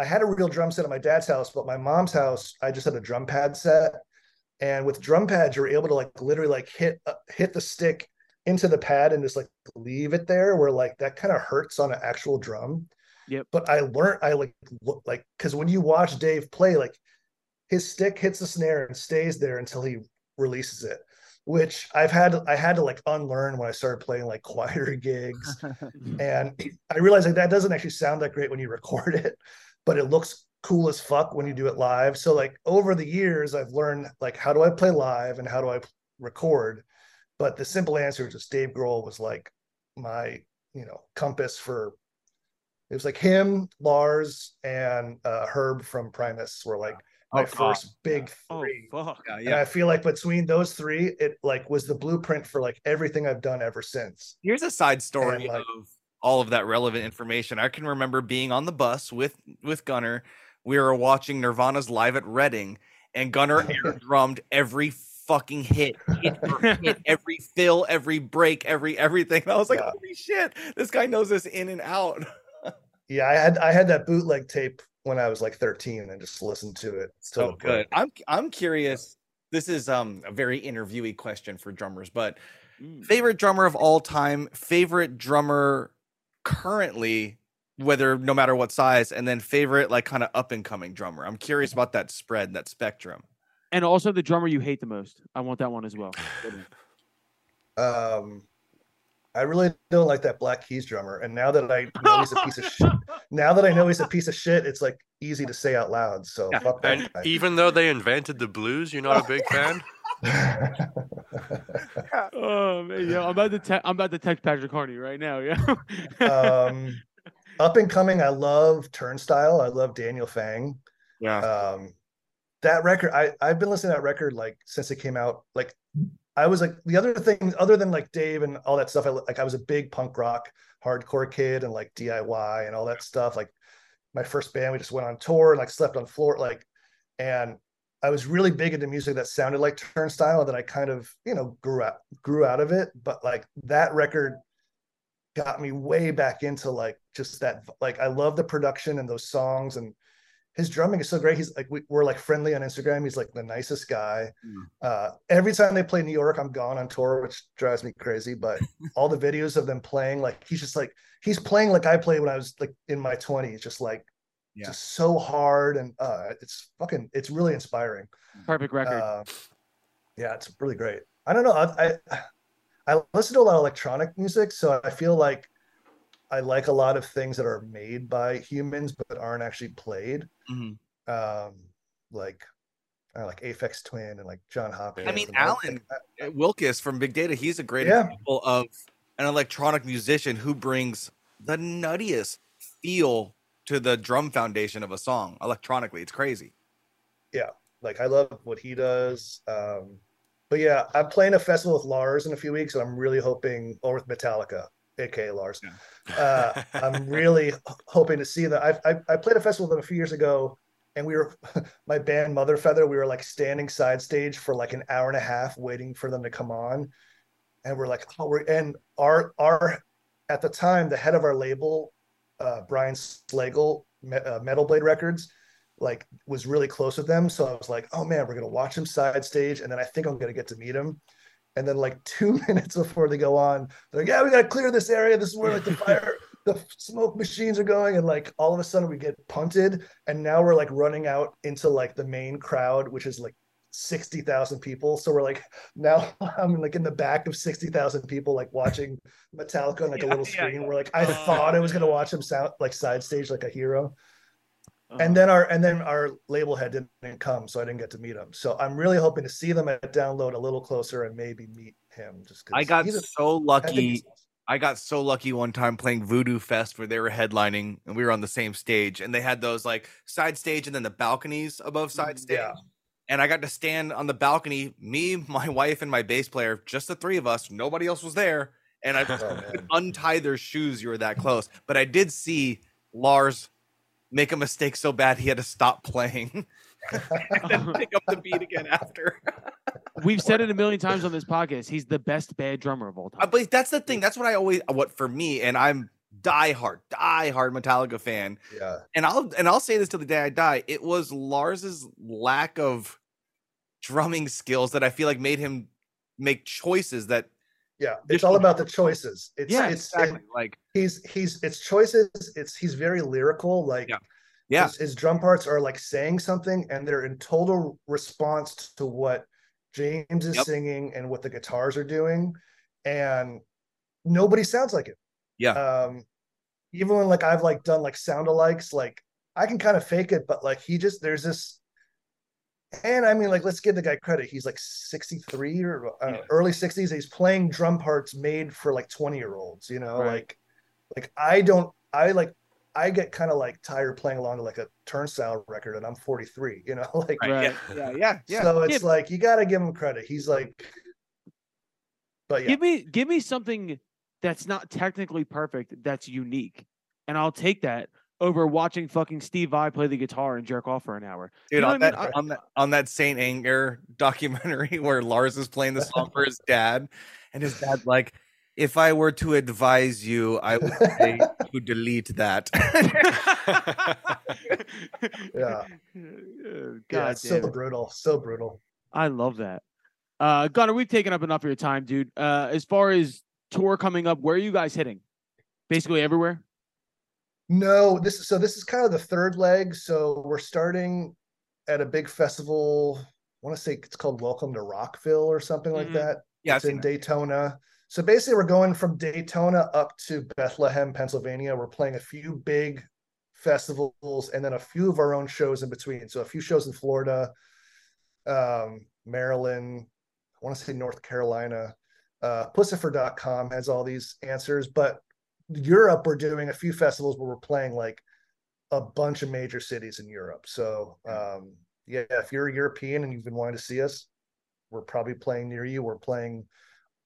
I had a real drum set at my dad's house, but my mom's house I just had a drum pad set. And with drum pads, you're able to like literally like hit uh, hit the stick into the pad and just like leave it there, where like that kind of hurts on an actual drum. Yep. But I learned I like look like because when you watch Dave play, like his stick hits the snare and stays there until he releases it which I've had I had to like unlearn when I started playing like choir gigs. and I realized like that doesn't actually sound that great when you record it, but it looks cool as fuck when you do it live. So like over the years, I've learned like how do I play live and how do I record. But the simple answer is just Dave Grohl was like my you know compass for. It was like him, Lars, and uh, Herb from Primus were like my Oh, first big oh three. fuck Yeah, And. I feel like between those three, it like was the blueprint for like everything I've done ever since. Here's a side story And, like- of all of that relevant information. I can remember being on the bus with with Gunnar. We were watching Nirvana's live at Reading, and Gunnar air drummed every fucking hit, hit hit, every fill, every break, every everything. And I was like, Yeah. holy shit, this guy knows this in and out. Yeah, I had I had that bootleg tape when I was like 13 and just listened to it. so the break. good. I'm I'm curious. This is um a very interviewee question for drummers, but Mm. Favorite drummer of all time, favorite drummer currently, whether no matter what size, and then favorite like kind of up and coming drummer. I'm curious about that spread, that spectrum. And also the drummer you hate the most. I want that one as well. Um, I really don't like that Black Keys drummer, and now that I know he's a piece of shit, now that I know he's a piece of shit, it's like easy to say out loud. So Yeah, fuck that And guy. even though they invented the blues, you're not a big fan. oh man, yeah, I'm about to te- I'm about to text Patrick Carney right now. Yeah. um, up and coming, I love Turnstile. I love Daniel Fang. Yeah. Um, that record, I I've been listening to that record like since it came out. Like, I was like the other thing, other than like Dave and all that stuff. I like I was a big punk rock hardcore kid and like DIY and all that stuff. Like my first band, we just went on tour and like slept on floor, like, and I was really big into music that sounded like Turnstile, and then I kind of you know grew out grew out of it. But like that record got me way back into like just that like I love the production and those songs and his drumming is so great. He's like we, we're like friendly on Instagram. He's like the nicest guy. Mm. Uh, every time they play New York, I'm gone on tour, which drives me crazy. But all the videos of them playing, like he's just like he's playing like I played when I was like in my 20s, just like Yeah. just so hard and uh, it's fucking it's really inspiring. Perfect record. Uh, yeah, it's really great. I don't know. I, I I listen to a lot of electronic music, so I feel like I like a lot of things that are made by humans but aren't actually played. Mhm. Um, like I know, like Aphex Twin and like Jon Hopkins. I mean, Alan like, I- Uh, Wilkis from Big Data, he's a great Yeah. example of an electronic musician who brings the nuttiest feel to the drum foundation of a song electronically. It's crazy. Yeah, like I love what he does. Um, but yeah, I'm playing a festival with Lars in a few weeks, and I'm really hoping, or with Metallica, aka Lars. Uh, I'm really hoping to see that. I've, I I played a festival with them a few years ago, and we were my band Mother Feather. We were like standing side stage for like an hour and a half, waiting for them to come on, and we're like, oh, we're and our our at the time the head of our label, uh, Brian Slagel, uh, Metal Blade Records like was really close with them. So I was like, oh man, we're gonna watch him side stage, and then I think I'm gonna get to meet him. And then like two minutes before they go on, they're like, yeah, we gotta clear this area. This is where like the fire, the smoke machines are going. And like all of a sudden we get punted, and now we're like running out into like the main crowd, which is like 60,000 people. So we're like now I'm like in the back of 60,000 people, like watching Metallica on like a little yeah. screen. We're like, I Oh, thought I was gonna watch him sound like side stage like a hero Uh, and then our and then our label head didn't come so i didn't get to meet him so i'm really hoping to see them at download a little closer and maybe meet him just I got so lucky. I got so lucky one time playing Voodoo Fest where they were headlining and we were on the same stage and they had those like side stage and then the balconies above side stage. yeah And I got to stand on the balcony, me, my wife, and my bass player, just the three of us. Nobody else was there. And I oh untie their shoes. You were that close. But I did see Lars make a mistake so bad he had to stop playing and then pick up the beat again after. We've said it a million times on this podcast. He's the best bad drummer of all time. but that's the thing. That's what I always what for me, and I'm diehard, diehard Metallica fan. yeah And I'll and I'll say this till the day I die. It was Lars's lack of drumming skills that I feel like made him make choices that yeah it's all about the choices it's Yeah, it's exactly it- like he's he's it's choices it's he's very lyrical like Yeah. yeah his, his drum parts are like saying something and they're in total response to what james is Yep. singing and what the guitars are doing and nobody sounds like it Yeah. um even when like i've like done like sound alikes like i can kind of fake it but like he just there's this and i mean like let's give the guy credit he's like 63 or uh, Yeah. early 60s he's playing drum parts made for like 20 year olds you know Right. like like i don't i like i get kind of like tired playing along to like a turnstile record and i'm 43 you know like right, Right. yeah yeah yeah yeah so it's Yeah. like you got to give him credit he's like but yeah Give me give me something that's not technically perfect that's unique, and I'll take that over watching fucking Steve Vai play the guitar and jerk off for an hour. dude You know on what I mean? that on that on that Saint Anger documentary where Lars is playing the song for his dad and his dad's like if I were to advise you, I would say to delete that. Yeah. Uh, yeah God damn so it. brutal so brutal I love that. Uh, Gunnar, we've taken up enough of your time, dude. Uh, as far as tour coming up, where are you guys hitting? Basically everywhere. No, this is so this is kind of the third leg. So we're starting at a big festival. I want to say it's called Welcome to Rockville or something like Mhm. that. Yeah, it's in that. Daytona. So basically, we're going from Daytona up to Bethlehem, Pennsylvania. We're playing a few big festivals and then a few of our own shows in between. So a few shows in Florida, um, Maryland, I want to say North Carolina. Uh, Puscifer.com has all these answers, but Europe, we're doing a few festivals where we're playing like a bunch of major cities in Europe. So um, yeah, if you're a European and you've been wanting to see us, we're probably playing near you. We're playing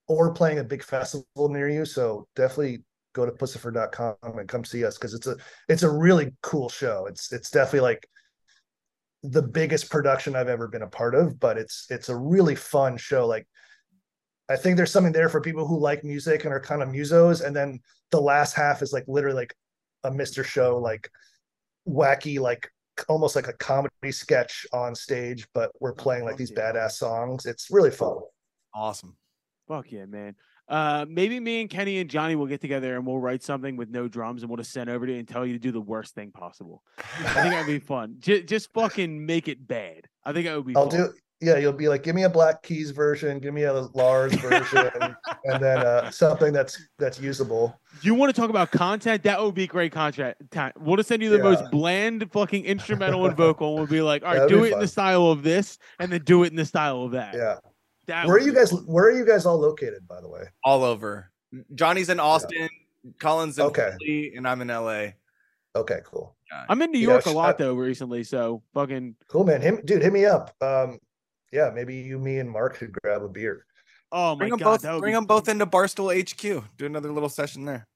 or playing a big festival near you. So definitely go to puscifer.com and come see us because it's a it's a really cool show. It's it's definitely like the biggest production I've ever been a part of, but it's it's a really fun show. Like I think there's something there for people who like music and are kind of musos, and then the last half is like literally like a Mr. Show, like wacky, like almost like a comedy sketch on stage, but we're playing like these badass songs. It's really fun. Awesome. Fuck yeah, man. Uh, maybe me and Kenny and Johnny will get together and we'll write something with no drums and we'll just send over to you and tell you to do the worst thing possible. I think that'd be fun. Just, just fucking make it bad. I think that would be. I'll fun. do yeah, you'll be like, give me a Black Keys version, give me a Lars version, and then uh, something that's that's usable. You want to talk about content? That would be great content. We'll just send you the most bland fucking instrumental and vocal. And we'll be like, all right, That'd do be it in the style of this, and then do it in the style of that. Yeah. That Where are you guys? fun. Where are you guys all located, by the way? All over. Johnny's in Austin, Colin's in Okay. Philly, and I'm in LA. Okay, cool, I'm in New Yeah, York a lot I- though recently, so fucking. cool, man. Him, dude, hit me up. Um, yeah, maybe you, me, and Marc could grab a beer. Oh my Bring them god, both. Bring be them both into Barstool HQ. Do another little session there,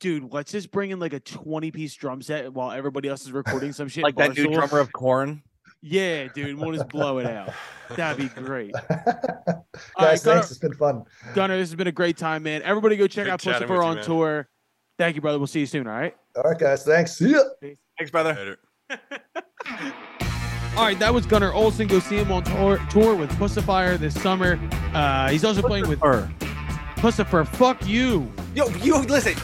dude. Let's just bring in like a 20 piece drum set while everybody else is recording some shit. like that new drummer of Korn. Yeah, dude, we'll just blow it out. That'd be great. Guys, right, Gunnar- thanks. It's been fun. Gunnar, this has been a great time, man. Everybody go check Good out chatting Puscifer with you, on man. tour. Thank you, brother. We'll see you soon. All right. All right, guys. Thanks. See ya. Thanks, brother. Later. All right, that was Gunnar Olsen. Go see him on tour, tour with Puscifer this summer. Uh, he's also playing with Puscifer. Fuck you. Yo, you listen.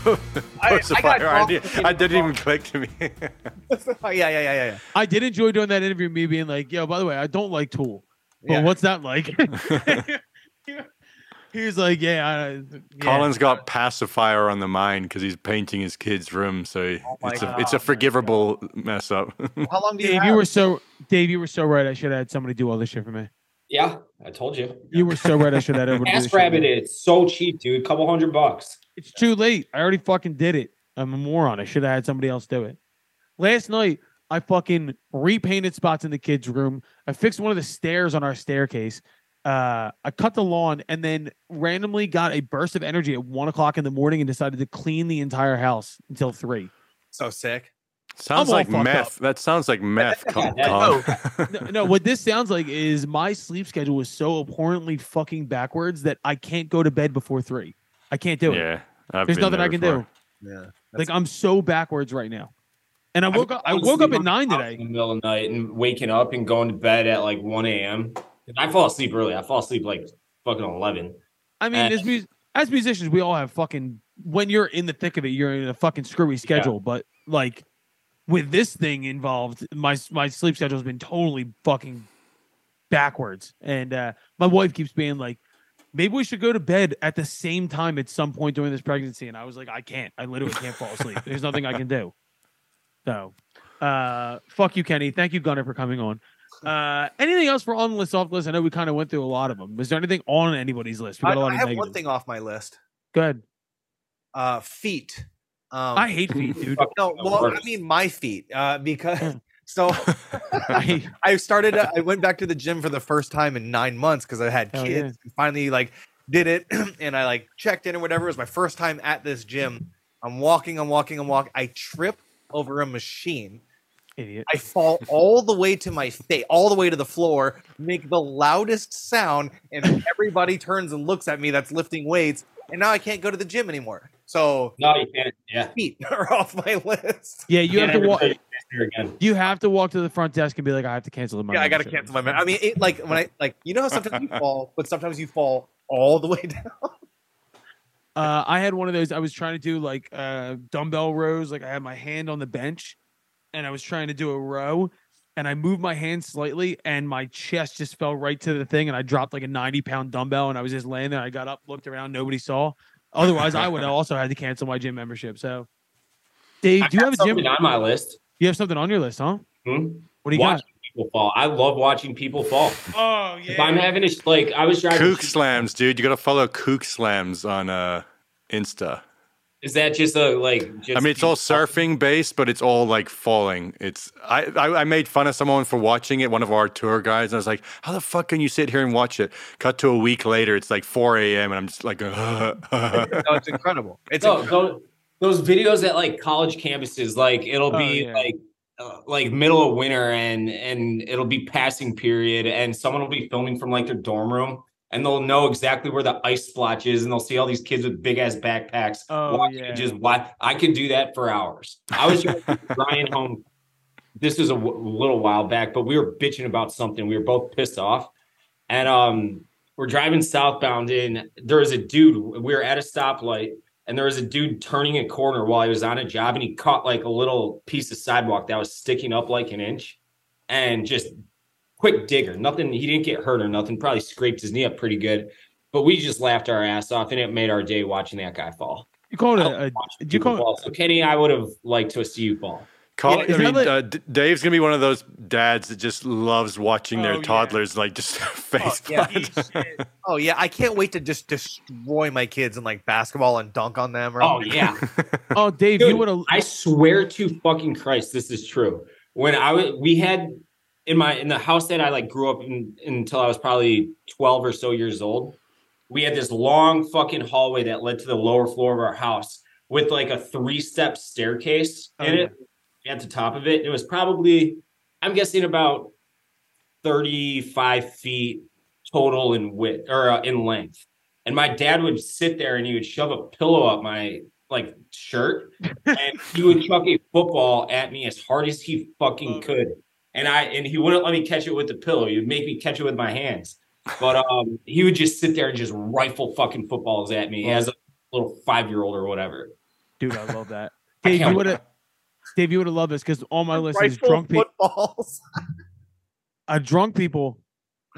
I- What's the I got? I, did, I didn't even click to me. yeah, yeah, yeah, yeah, yeah. I did enjoy doing that interview. Me being like, "Yo, by the way, I don't like Tool. Well, Yeah. what's that like?" he was like, "Yeah, I, yeah. Colin's got pacifier on the mind because he's painting his kid's room, so Oh my it's a it's a God. forgivable mess up. How long do you Dave, have? you were so Dave, you were so right. I should have had somebody do all this shit for me. Yeah, I told you. You were so right. I should have had everybody. do this TaskRabbit, it's so cheap, dude. Couple hundred bucks. It's too late. I already fucking did it. I'm a moron. I should have had somebody else do it. Last night, I fucking repainted spots in the kids' room. I fixed one of the stairs on our staircase. Uh, I cut the lawn and then randomly got a burst of energy at one o'clock in the morning and decided to clean the entire house until three. so sick. sounds all like fucked meth. That sounds like meth. Col- Yeah, No, no, what this sounds like is my sleep schedule is so abhorrently fucking backwards that I can't go to bed before three. I can't do it. yeah, I've There's nothing there I can before. do. Yeah. Like I'm so backwards right now. And I woke up. I was woke up at nine today. in the middle of the night and waking up and going to bed at like 1 a.m. I fall asleep early. I fall asleep like fucking 11. I mean, Uh, as, mus- as musicians, we all have fucking. When you're in the thick of it, you're in a fucking screwy schedule. But like with this thing involved, my my sleep schedule has been totally fucking backwards. And uh, my wife keeps being like, maybe we should go to bed at the same time at some point during this pregnancy. And I was like, I can't. I literally can't fall asleep. There's nothing I can do. So, uh, fuck you, Kenny. Thank you, Gunnar, for coming on. Uh, anything else for on the list, off the list? I know we kind of went through a lot of them. Was there anything on anybody's list? We I, got a lot I of have negatives. one thing off my list. Good. Uh, feet. Um, I hate feet, dude. no, well, I mean my feet. Uh, because so I, I started. uh, I went back to the gym for the first time in nine months because I had kids. yeah. And finally, like did it, and I like checked in or whatever. It was my first time at this gym. I'm walking. I'm walking. I'm walking. I trip over a machine. Idiot. I fall all the way to my face, all the way to the floor, make the loudest sound, and everybody turns and looks at me that's lifting weights, and now I can't go to the gym anymore. So No, you can't. Yeah. feet are off my list. Yeah, you have to walk. ever say there again. You have to walk to the front desk and be like, I have to cancel the. Yeah, I gotta cancel my. mem- I mean, it, like when I like you know how sometimes you fall, but sometimes you fall all the way down. Uh, I had one of those. I was trying to do like uh, dumbbell rows. Like I had my hand on the bench, and I was trying to do a row, and I moved my hand slightly, and my chest just fell right to the thing, and I dropped like a ninety pound dumbbell, and I was just laying there. I got up, looked around, nobody saw. Otherwise, I would have also had to cancel my gym membership. So, Dave, I do you have a gym? on my list? You have something on your list, huh? Hmm? What do you Watching people fall. I love watching people fall. got? Oh If I'm having a like, I was driving. Kook slams, dude. You gotta follow Kook slams on uh Insta. Is that just a like? Just I mean, it's all surfing based, but it's all like falling. It's I, I I made fun of someone for watching it. One of our tour guides. And I was like, "How the fuck can you sit here and watch it?" Cut to a week later. It's like 4 a.m. and I'm just like, no, it's incredible. It's No, incredible. those, those videos at like college campuses, like it'll Oh, be yeah. like uh, like middle of winter and and it'll be passing period and someone will be filming from like their dorm room and they'll know exactly where the ice splotch is and they'll see all these kids with big ass backpacks Oh, walking yeah. and just why I could do that for hours. I was just Ryan home. This was a w- little while back, but we were bitching about something. We were both pissed off, and um, we're driving southbound. And there was a dude. We were at a stoplight, and there was a dude turning a corner while he was on a job, and he caught like a little piece of sidewalk that was sticking up like an inch, and just quick digger. Nothing. He didn't get hurt or nothing. Probably scraped his knee up pretty good. But we just laughed our ass off, and it made our day watching that guy fall. You call it I a, love a you people call it. So Kenny, I would have liked to see you fall. Call, Yeah, I mean, like- uh, D- Dave's gonna be one of those dads that just loves watching Oh, their yeah. toddlers like just face yeah. Oh yeah, I can't wait to just destroy my kids in like basketball and dunk on them. Or Oh yeah. Oh, Dave, Dude, you would have. I swear to fucking Christ, this is true. When I was, we had in my in the house that I like grew up in until I was probably twelve or so years old. We had this long fucking hallway that led to the lower floor of our house with like a three step staircase in Oh, it at the top of it. It was probably, I'm guessing about thirty five feet total in width or uh, in length. And my dad would sit there and he would shove a pillow up my like shirt and he would chuck a football at me as hard as he fucking could. And I and he wouldn't let me catch it with the pillow. He would make me catch it with my hands. But um he would just sit there and just rifle fucking footballs at me as a little five year old or whatever. Dude, I love that. I Dave, can't you would have. Dave, you would have loved this because all my list is Rifle drunk people. footballs. uh, drunk people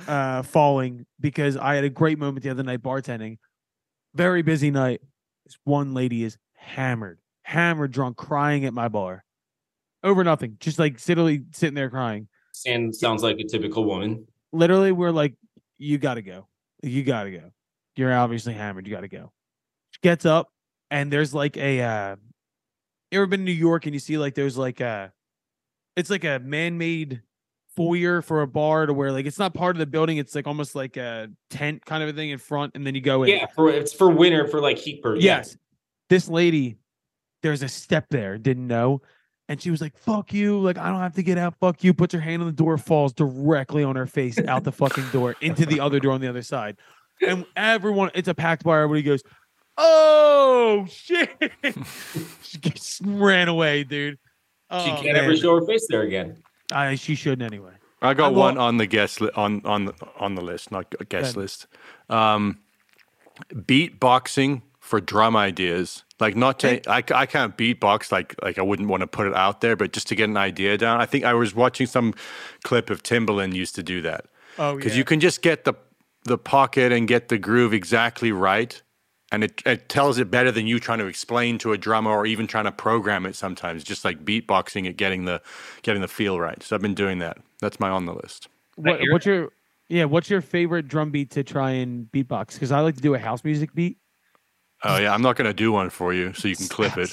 uh, falling because I had a great moment the other night bartending. Very busy night. This one lady is hammered, hammered drunk, crying at my bar over nothing, just like literally sitting there crying. And sounds like a typical woman. Literally, we're like, "You got to go. You got to go. You're obviously hammered. You got to go." She gets up, and there's like a. Uh, you ever been to New York and you see like there's like a, it's like a man-made foyer for a bar to where like it's not part of the building. It's like almost like a tent kind of a thing in front, and then you go in. Yeah, for it's for winter for like heat bird. Yes. This lady, there's a step there, didn't know. And she was like, fuck you. Like, I don't have to get out. Fuck you. Puts her hand on the door, falls directly on her face out the fucking door into the other door on the other side. And everyone, it's a packed bar. Everybody goes, oh, shit. she just ran away, dude. Oh, She can't man. ever show her face there again. I, she shouldn't anyway. I got I wa- one on the guest li- on on the on the list, not g- guest list. Um, beatboxing for drum ideas. Like not to, I, I can't beatbox like like I wouldn't want to put it out there, but just to get an idea down. I think I was watching some clip of Timbaland used to do that Oh, because yeah. you can just get the the pocket and get the groove exactly right, and it it tells it better than you trying to explain to a drummer or even trying to program it. Sometimes just like beatboxing it, getting the getting the feel right. So I've been doing that. That's my on the list. What, what's your, yeah, what's your favorite drum beat to try and beatbox? Because I like to do a house music beat. Oh yeah, I'm not gonna do one for you, so you can clip it.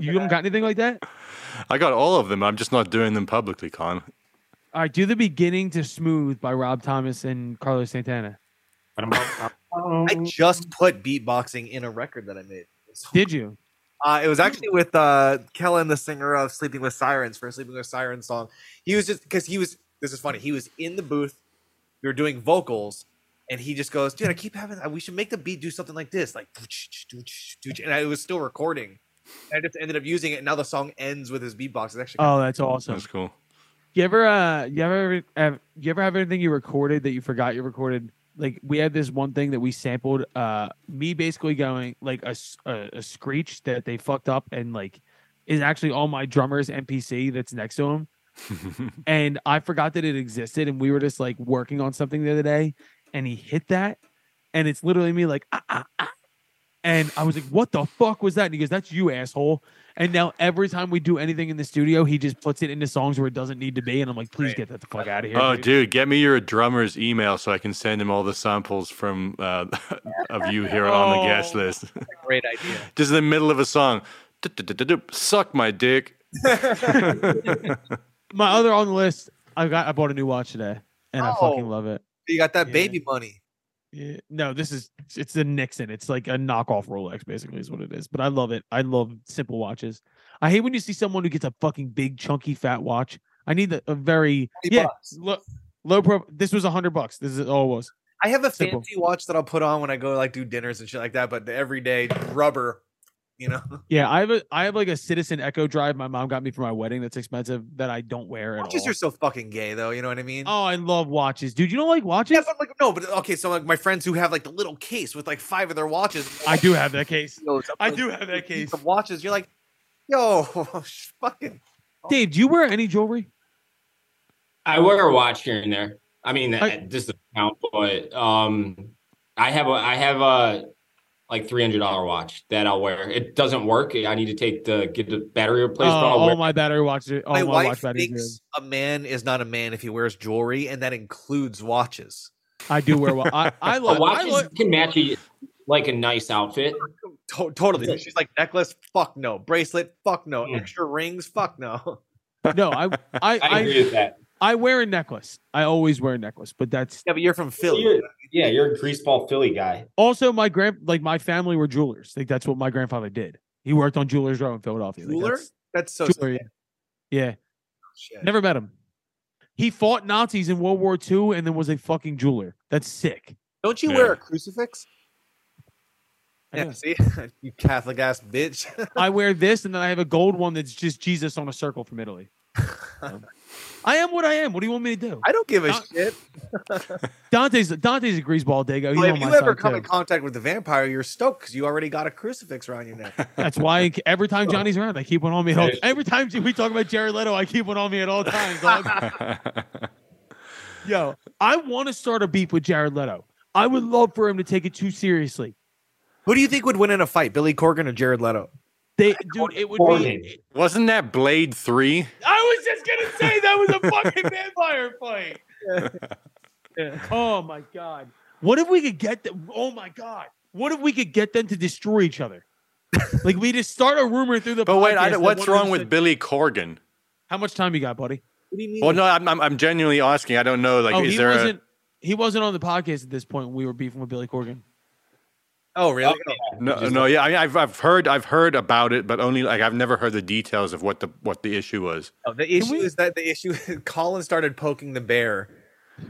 you don't got anything like that? I got all of them. I'm just not doing them publicly, Con. All right, do the beginning to smooth by Rob Thomas and Carlos Santana. I just put beatboxing in a record that I made. Did you? Uh, it was actually with uh, Kellin, the singer of "Sleeping with Sirens" for a "Sleeping with Sirens" song. He was just because he was. This is funny. He was in the booth. We were doing vocals, and he just goes, "Dude, I keep having. We should make the beat do something like this, like." And I was still recording. I just ended up using it, and now the song ends with his beatbox. It's actually Oh, that's awesome. That's cool. You ever, uh, you ever, have, you ever have anything you recorded that you forgot you recorded? Like we had this one thing that we sampled. Uh, me basically going like a a screech that they fucked up and like is actually on my drummer's MPC that's next to him. and I forgot that it existed, and we were just like working on something the other day, and he hit that, and it's literally me like ah, ah, ah. and I was like, "What the fuck was that?" And he goes, "That's you, asshole." And now every time we do anything in the studio, he just puts it into songs where it doesn't need to be, and I'm like, "Please Right. get that the fuck out of here." Oh, dude." dude, get me your drummer's email so I can send him all the samples from uh, of you here on the guest Oh. list. great idea. Just in the middle of a song, suck my dick. My other on the list, I got, I bought a new watch today, and I fucking Oh. love it. You got that Yeah. baby money. Yeah, no, this is it's a Nixon. It's like a knockoff Rolex, basically, is what it is. But I love it. I love simple watches. I hate when you see someone who gets a fucking big, chunky, fat watch. I need a, a very 20 yeah low, low pro. This was a hundred bucks. This is all it was. I have a Simple. fancy watch that I'll put on when I go like do dinners and shit like that, but the everyday rubber, you know. Yeah, I have a I have like a Citizen Eco-Drive. My mom got me for my wedding. That's expensive. That I don't wear at Watches are so fucking gay though, you know what I mean? Oh, I love watches, dude. You don't like watches? Yeah, but like no, but okay, so like my friends who have like the little case with like five of their watches. I do have that case. I do have that case. Some watches, you're like, yo, fucking Dave, do you wear any jewelry? I wear a watch here and there. I mean, I- that this doesn't count, but um, I have a I have a like three hundred dollar watch that I'll wear. It doesn't work. I need to take the get the battery replaced. Oh, all wear my battery watches. All my my, wife watch batteries. thinks a man is not a man if he wears jewelry, and that includes watches. I do wear. wa- I I a love. I watch love can match a, like a nice outfit. To- totally. She's like necklace, fuck no. Bracelet, fuck no. Mm. Extra rings, fuck no. no, I I I I, agree with that. I wear a necklace. I always wear a necklace, but that's Yeah, but you're from Philly. You're- yeah, you're a greaseball Philly guy. also my grand like my family were jewelers. Like that's what my grandfather did. He worked on Jewelers Row in Philadelphia. Like, Jeweler? that's- That's so jeweler, yeah. yeah. shit. Never met him. He fought Nazis in World War II and then was a fucking jeweler. That's sick. Don't you Yeah. wear a crucifix? I Yeah, see, you Catholic ass bitch. I wear this and then I have a gold one that's just Jesus on a circle from Italy. Um, I am what I am. What do you want me to do? I don't give a Not- shit. Dante's Dante's a greaseball Dago. Well, if you ever come too. in contact with the vampire, you're stoked because you already got a crucifix around your neck. That's why every time Johnny's around, I keep one on me. At all, every time we talk about Jared Leto, I keep one on me at all times. dog. Yo, I want to start a beef with Jared Leto. I would love for him to take it too seriously. Who do you think would win in a fight, Billy Corgan or Jared Leto? They, dude, it would be. Wasn't that Blade 3? I was just gonna say that was a fucking vampire fight. Oh my god! What if we could get them? Oh my god! What if we could get them to destroy each other? like we just start a rumor through the. But wait, I podcast what's wrong with said- Billy Corgan? How much time you got, buddy? What do you mean? Well, no, I'm, I'm, I'm genuinely asking. I don't know. Like, oh, is he there wasn't. He wasn't on the podcast at this point when we were beefing with Billy Corgan. Oh, really? no, no, yeah. I mean, I've, I've heard, I've heard about it, but only like I've never heard the details of what the, what the issue was. No, the issue we- is that the issue. Colin started poking the bear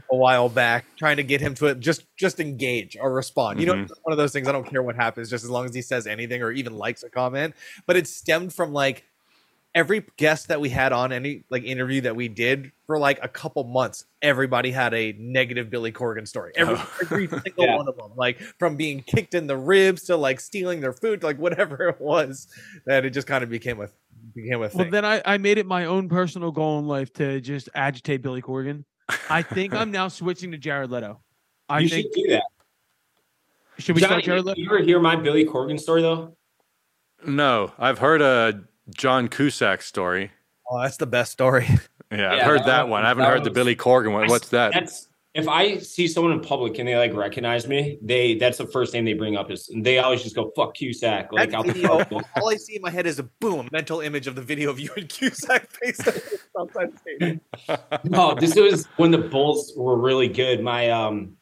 a while back, trying to get him to just just engage or respond. You know, Mhm. it's one of those things. I don't care what happens, just as long as he says anything or even likes a comment. But it stemmed from like every guest that we had on any like interview that we did for like a couple months. Everybody had a negative Billy Corgan story. Every, Oh. every single Yeah. one of them, like from being kicked in the ribs to like stealing their food, like whatever it was, that it just kind of became a became a thing. Well, then I, I made it my own personal goal in life to just agitate Billy Corgan. I think I'm now switching to Jared Leto. I you think should do that. should we Johnny, start Jared Leto? you ever hear my Billy Corgan story though? No, I've heard a John Cusack story. oh, that's the best story. Yeah, I've heard that that one- one. I haven't that heard the Billy Corgan one. What's that? That's if I see someone in public and they like recognize me, they that's the first name they bring up is they always just go fuck Cusack like That out video, front. all I see in my head is a boom mental image of the video of you and Cusack face to outside the. No, this was when the Bulls were really good. My um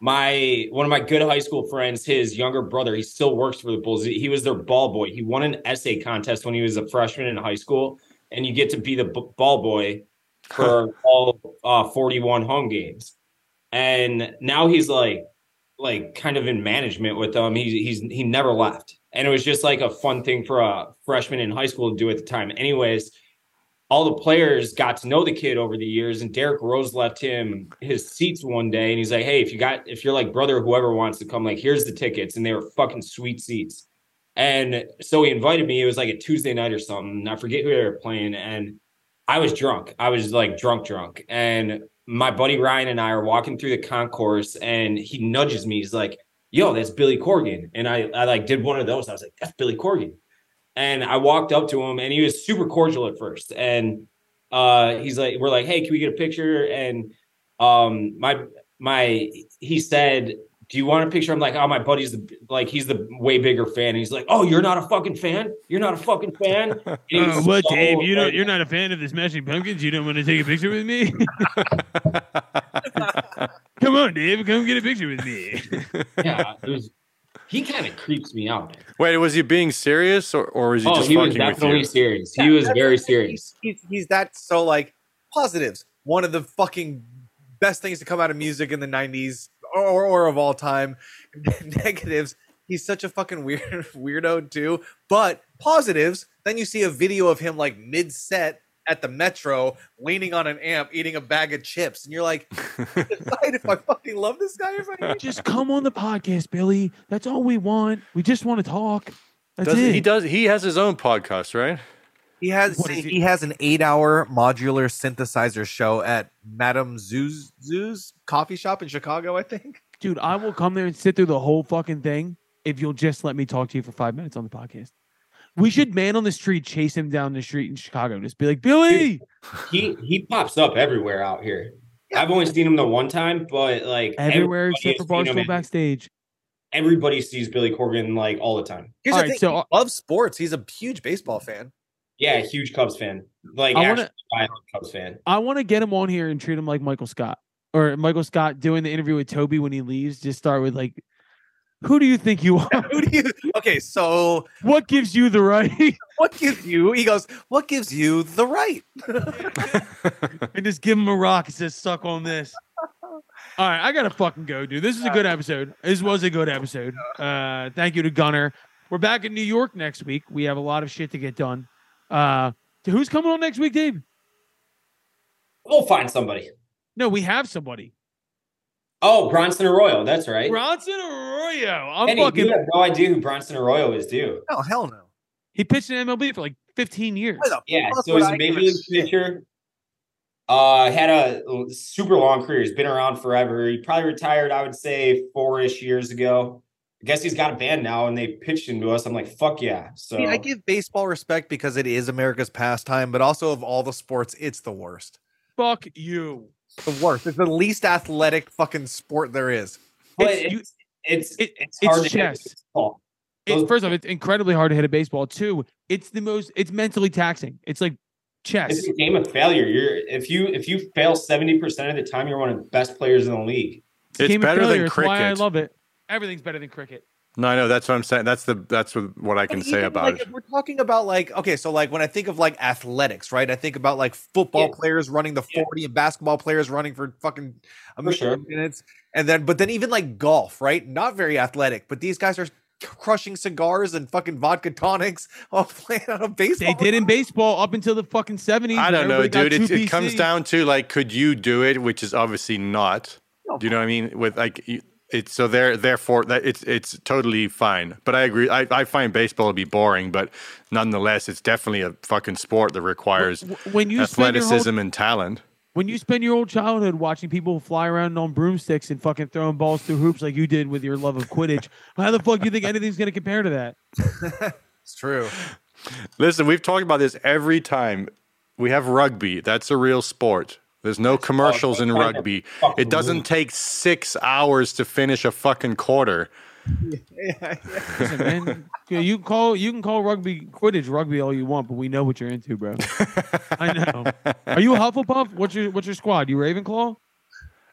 my one of my good high school friends, his younger brother, he still works for the Bulls. He was their ball boy. He won an essay contest when he was a freshman in high school, and you get to be the b- ball boy for all uh, 41 home games. And now he's like like kind of in management with them. He's he's he never left, and it was just like a fun thing for a freshman in high school to do at the time. Anyways, all the players got to know the kid over the years, and Derrick Rose left him his seats one day, and he's like, "Hey, if you got if you're like brother, whoever wants to come, like here's the tickets," and they were fucking sweet seats. And so he invited me. It was like a Tuesday night or something. I forget who they were playing, and I was drunk. I was like drunk, drunk, and my buddy Ryan and I are walking through the concourse and he nudges me. He's like, yo, that's Billy Corgan. And I, I like did one of those. I was like, that's Billy Corgan. And I walked up to him and he was super cordial at first. And uh, he's like, we're like, hey, can we get a picture? And um, my, my, he said, do you want a picture? I'm like, oh, my buddy's the, like, he's the way bigger fan. And he's like, oh, you're not a fucking fan? You're not a fucking fan? And Uh, what, so, Dave? You don't. You're not a fan of the Smashing Pumpkins. You don't want to take a picture with me? Come on, Dave. Come get a picture with me. yeah, it was, he kind of creeps me out. Wait, was he being serious or, or was he Oh, just he was fucking with definitely you? serious. He was very the thing. serious. He's, he's that so like positives. One of the fucking best things to come out of music in the '90s or, or of all time. Negatives. He's such a fucking weird weirdo too. But positives. Then you see a video of him like mid set at the Metro, leaning on an amp, eating a bag of chips, and you're like, decide if I fucking love this guy or if I hate Just come on the podcast, Billy. That's all we want. We just want to talk. That's Does, it. he does he has his own podcast, right? He has What is he, it? has an eight hour modular synthesizer show at Madame Zoo's Zoo's coffee shop in Chicago, I think. Dude, I will come there and sit through the whole fucking thing if you'll just let me talk to you for five minutes on the podcast. We should man on the street chase him down the street in Chicago. Just be like, Billy, He he pops up everywhere out here. I've only seen him the one time, but like everywhere except for has seen Barstool backstage. Everybody sees Billy Corgan like all the time. Here's All the right, thing: so, he loves sports. He's a huge baseball fan. Yeah, huge Cubs fan. Like I wanna- actually, Cubs fan. I want to get him on here and treat him like Michael Scott or Michael Scott doing the interview with Toby when he leaves. Just start with like, who do you think you are? Who do you? Okay, so what gives you the right? what gives you? He goes, "What gives you the right?" and just give him a rock and says, suck on this. All right, I gotta fucking go, dude. This is a good episode. This was a good episode. Uh, thank you to Gunnar. We're back in New York next week. We have a lot of shit to get done. Uh, so who's coming on next week, Dave? We'll find somebody. No, we have somebody. Oh, Bronson Arroyo. That's right. Bronson Arroyo. I'm Kenny, fucking. you have no idea who Bronson Arroyo is, do you? Oh hell no! He pitched in MLB for like 15 years. Yeah, so would he's I a major league pitcher. Uh, had a super long career. He's been around forever. He probably retired, I would say, four-ish years ago. I guess he's got a band now, and they pitched into us. I'm like, fuck yeah. So I mean, I give baseball respect because it is America's pastime, but also of all the sports, it's the worst. Fuck you. The worst. It's the least athletic fucking sport there is. but it's- it's it's it- it's, it's hard to chess. hit baseball. It's, first off, it's incredibly hard to hit a baseball. Two, it's the most. It's mentally taxing. It's like chess. It's a game of failure. You're if you if you fail 70% of the time, you're one of the best players in the league. It's, It's better than failure. It's why I love it. Everything's better than cricket. No, I know that's what I'm saying. That's the that's what, what I can And say about like, it. If we're talking about like okay, so like when I think of like athletics, right? I think about like football Yeah. players running the Yeah. 40 and basketball players running for fucking a For million sure. minutes. And then but then even like golf, right? Not very athletic, but these guys are crushing cigars and fucking vodka tonics while playing on a baseball. They did in baseball up until the fucking seventies. I don't know, dude. It, it comes down to like, could you do it? Which is obviously not. No, Do you know what I mean? With like, you- it's so there. Therefore, that it's it's totally fine. But I agree. I, I find baseball to be boring, but nonetheless, it's definitely a fucking sport that requires when you spend your whole, athleticism and talent. when you spend your old childhood watching people fly around on broomsticks and fucking throwing balls through hoops like you did with your love of Quidditch, how the fuck do you think anything's gonna compare to that? It's true. Listen, we've talked about this every time. We have rugby. That's a real sport. There's no commercials in that's like a rugby. It doesn't rule. take six hours to finish a fucking quarter. Listen, man, yeah, you can call you can call rugby Quidditch rugby all you want, but we know what you're into, bro. I know. Are you a Hufflepuff? What's your what's your squad? You Ravenclaw?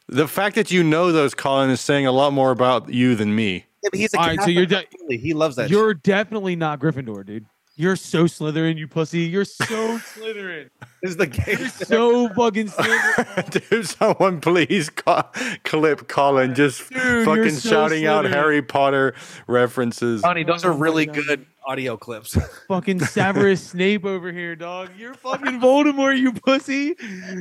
The fact that you know those, Colin, is saying a lot more about you than me. Yeah, but he's a All right, so you're Catholic family. he loves that. You're definitely not Gryffindor, dude. You're so Slytherin, you pussy. You're so Slytherin. This is the game. You're so fucking Slytherin. Dude, someone please call, clip Colin just Dude, you're fucking so shouting out Harry Potter references. Honey, those are really good audio clips. fucking Severus Snape over here, dog. You're fucking Voldemort, you pussy.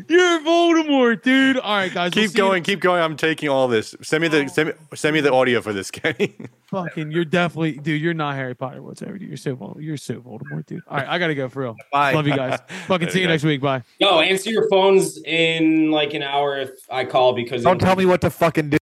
You're Voldemort, dude. All right, guys. we'll Keep going, keep going. I'm taking all this. Send me the Oh. send me, send me the audio for this, Kenny. Fucking, you're definitely, dude. You're not Harry Potter whatsoever. Dude. You're so, you're so Voldemort, dude. All right, I gotta go for real. Bye. Love you guys. Fucking see you next week. Bye. Yo, answer your phones in like an hour if I call because Don't tell me what to fucking do.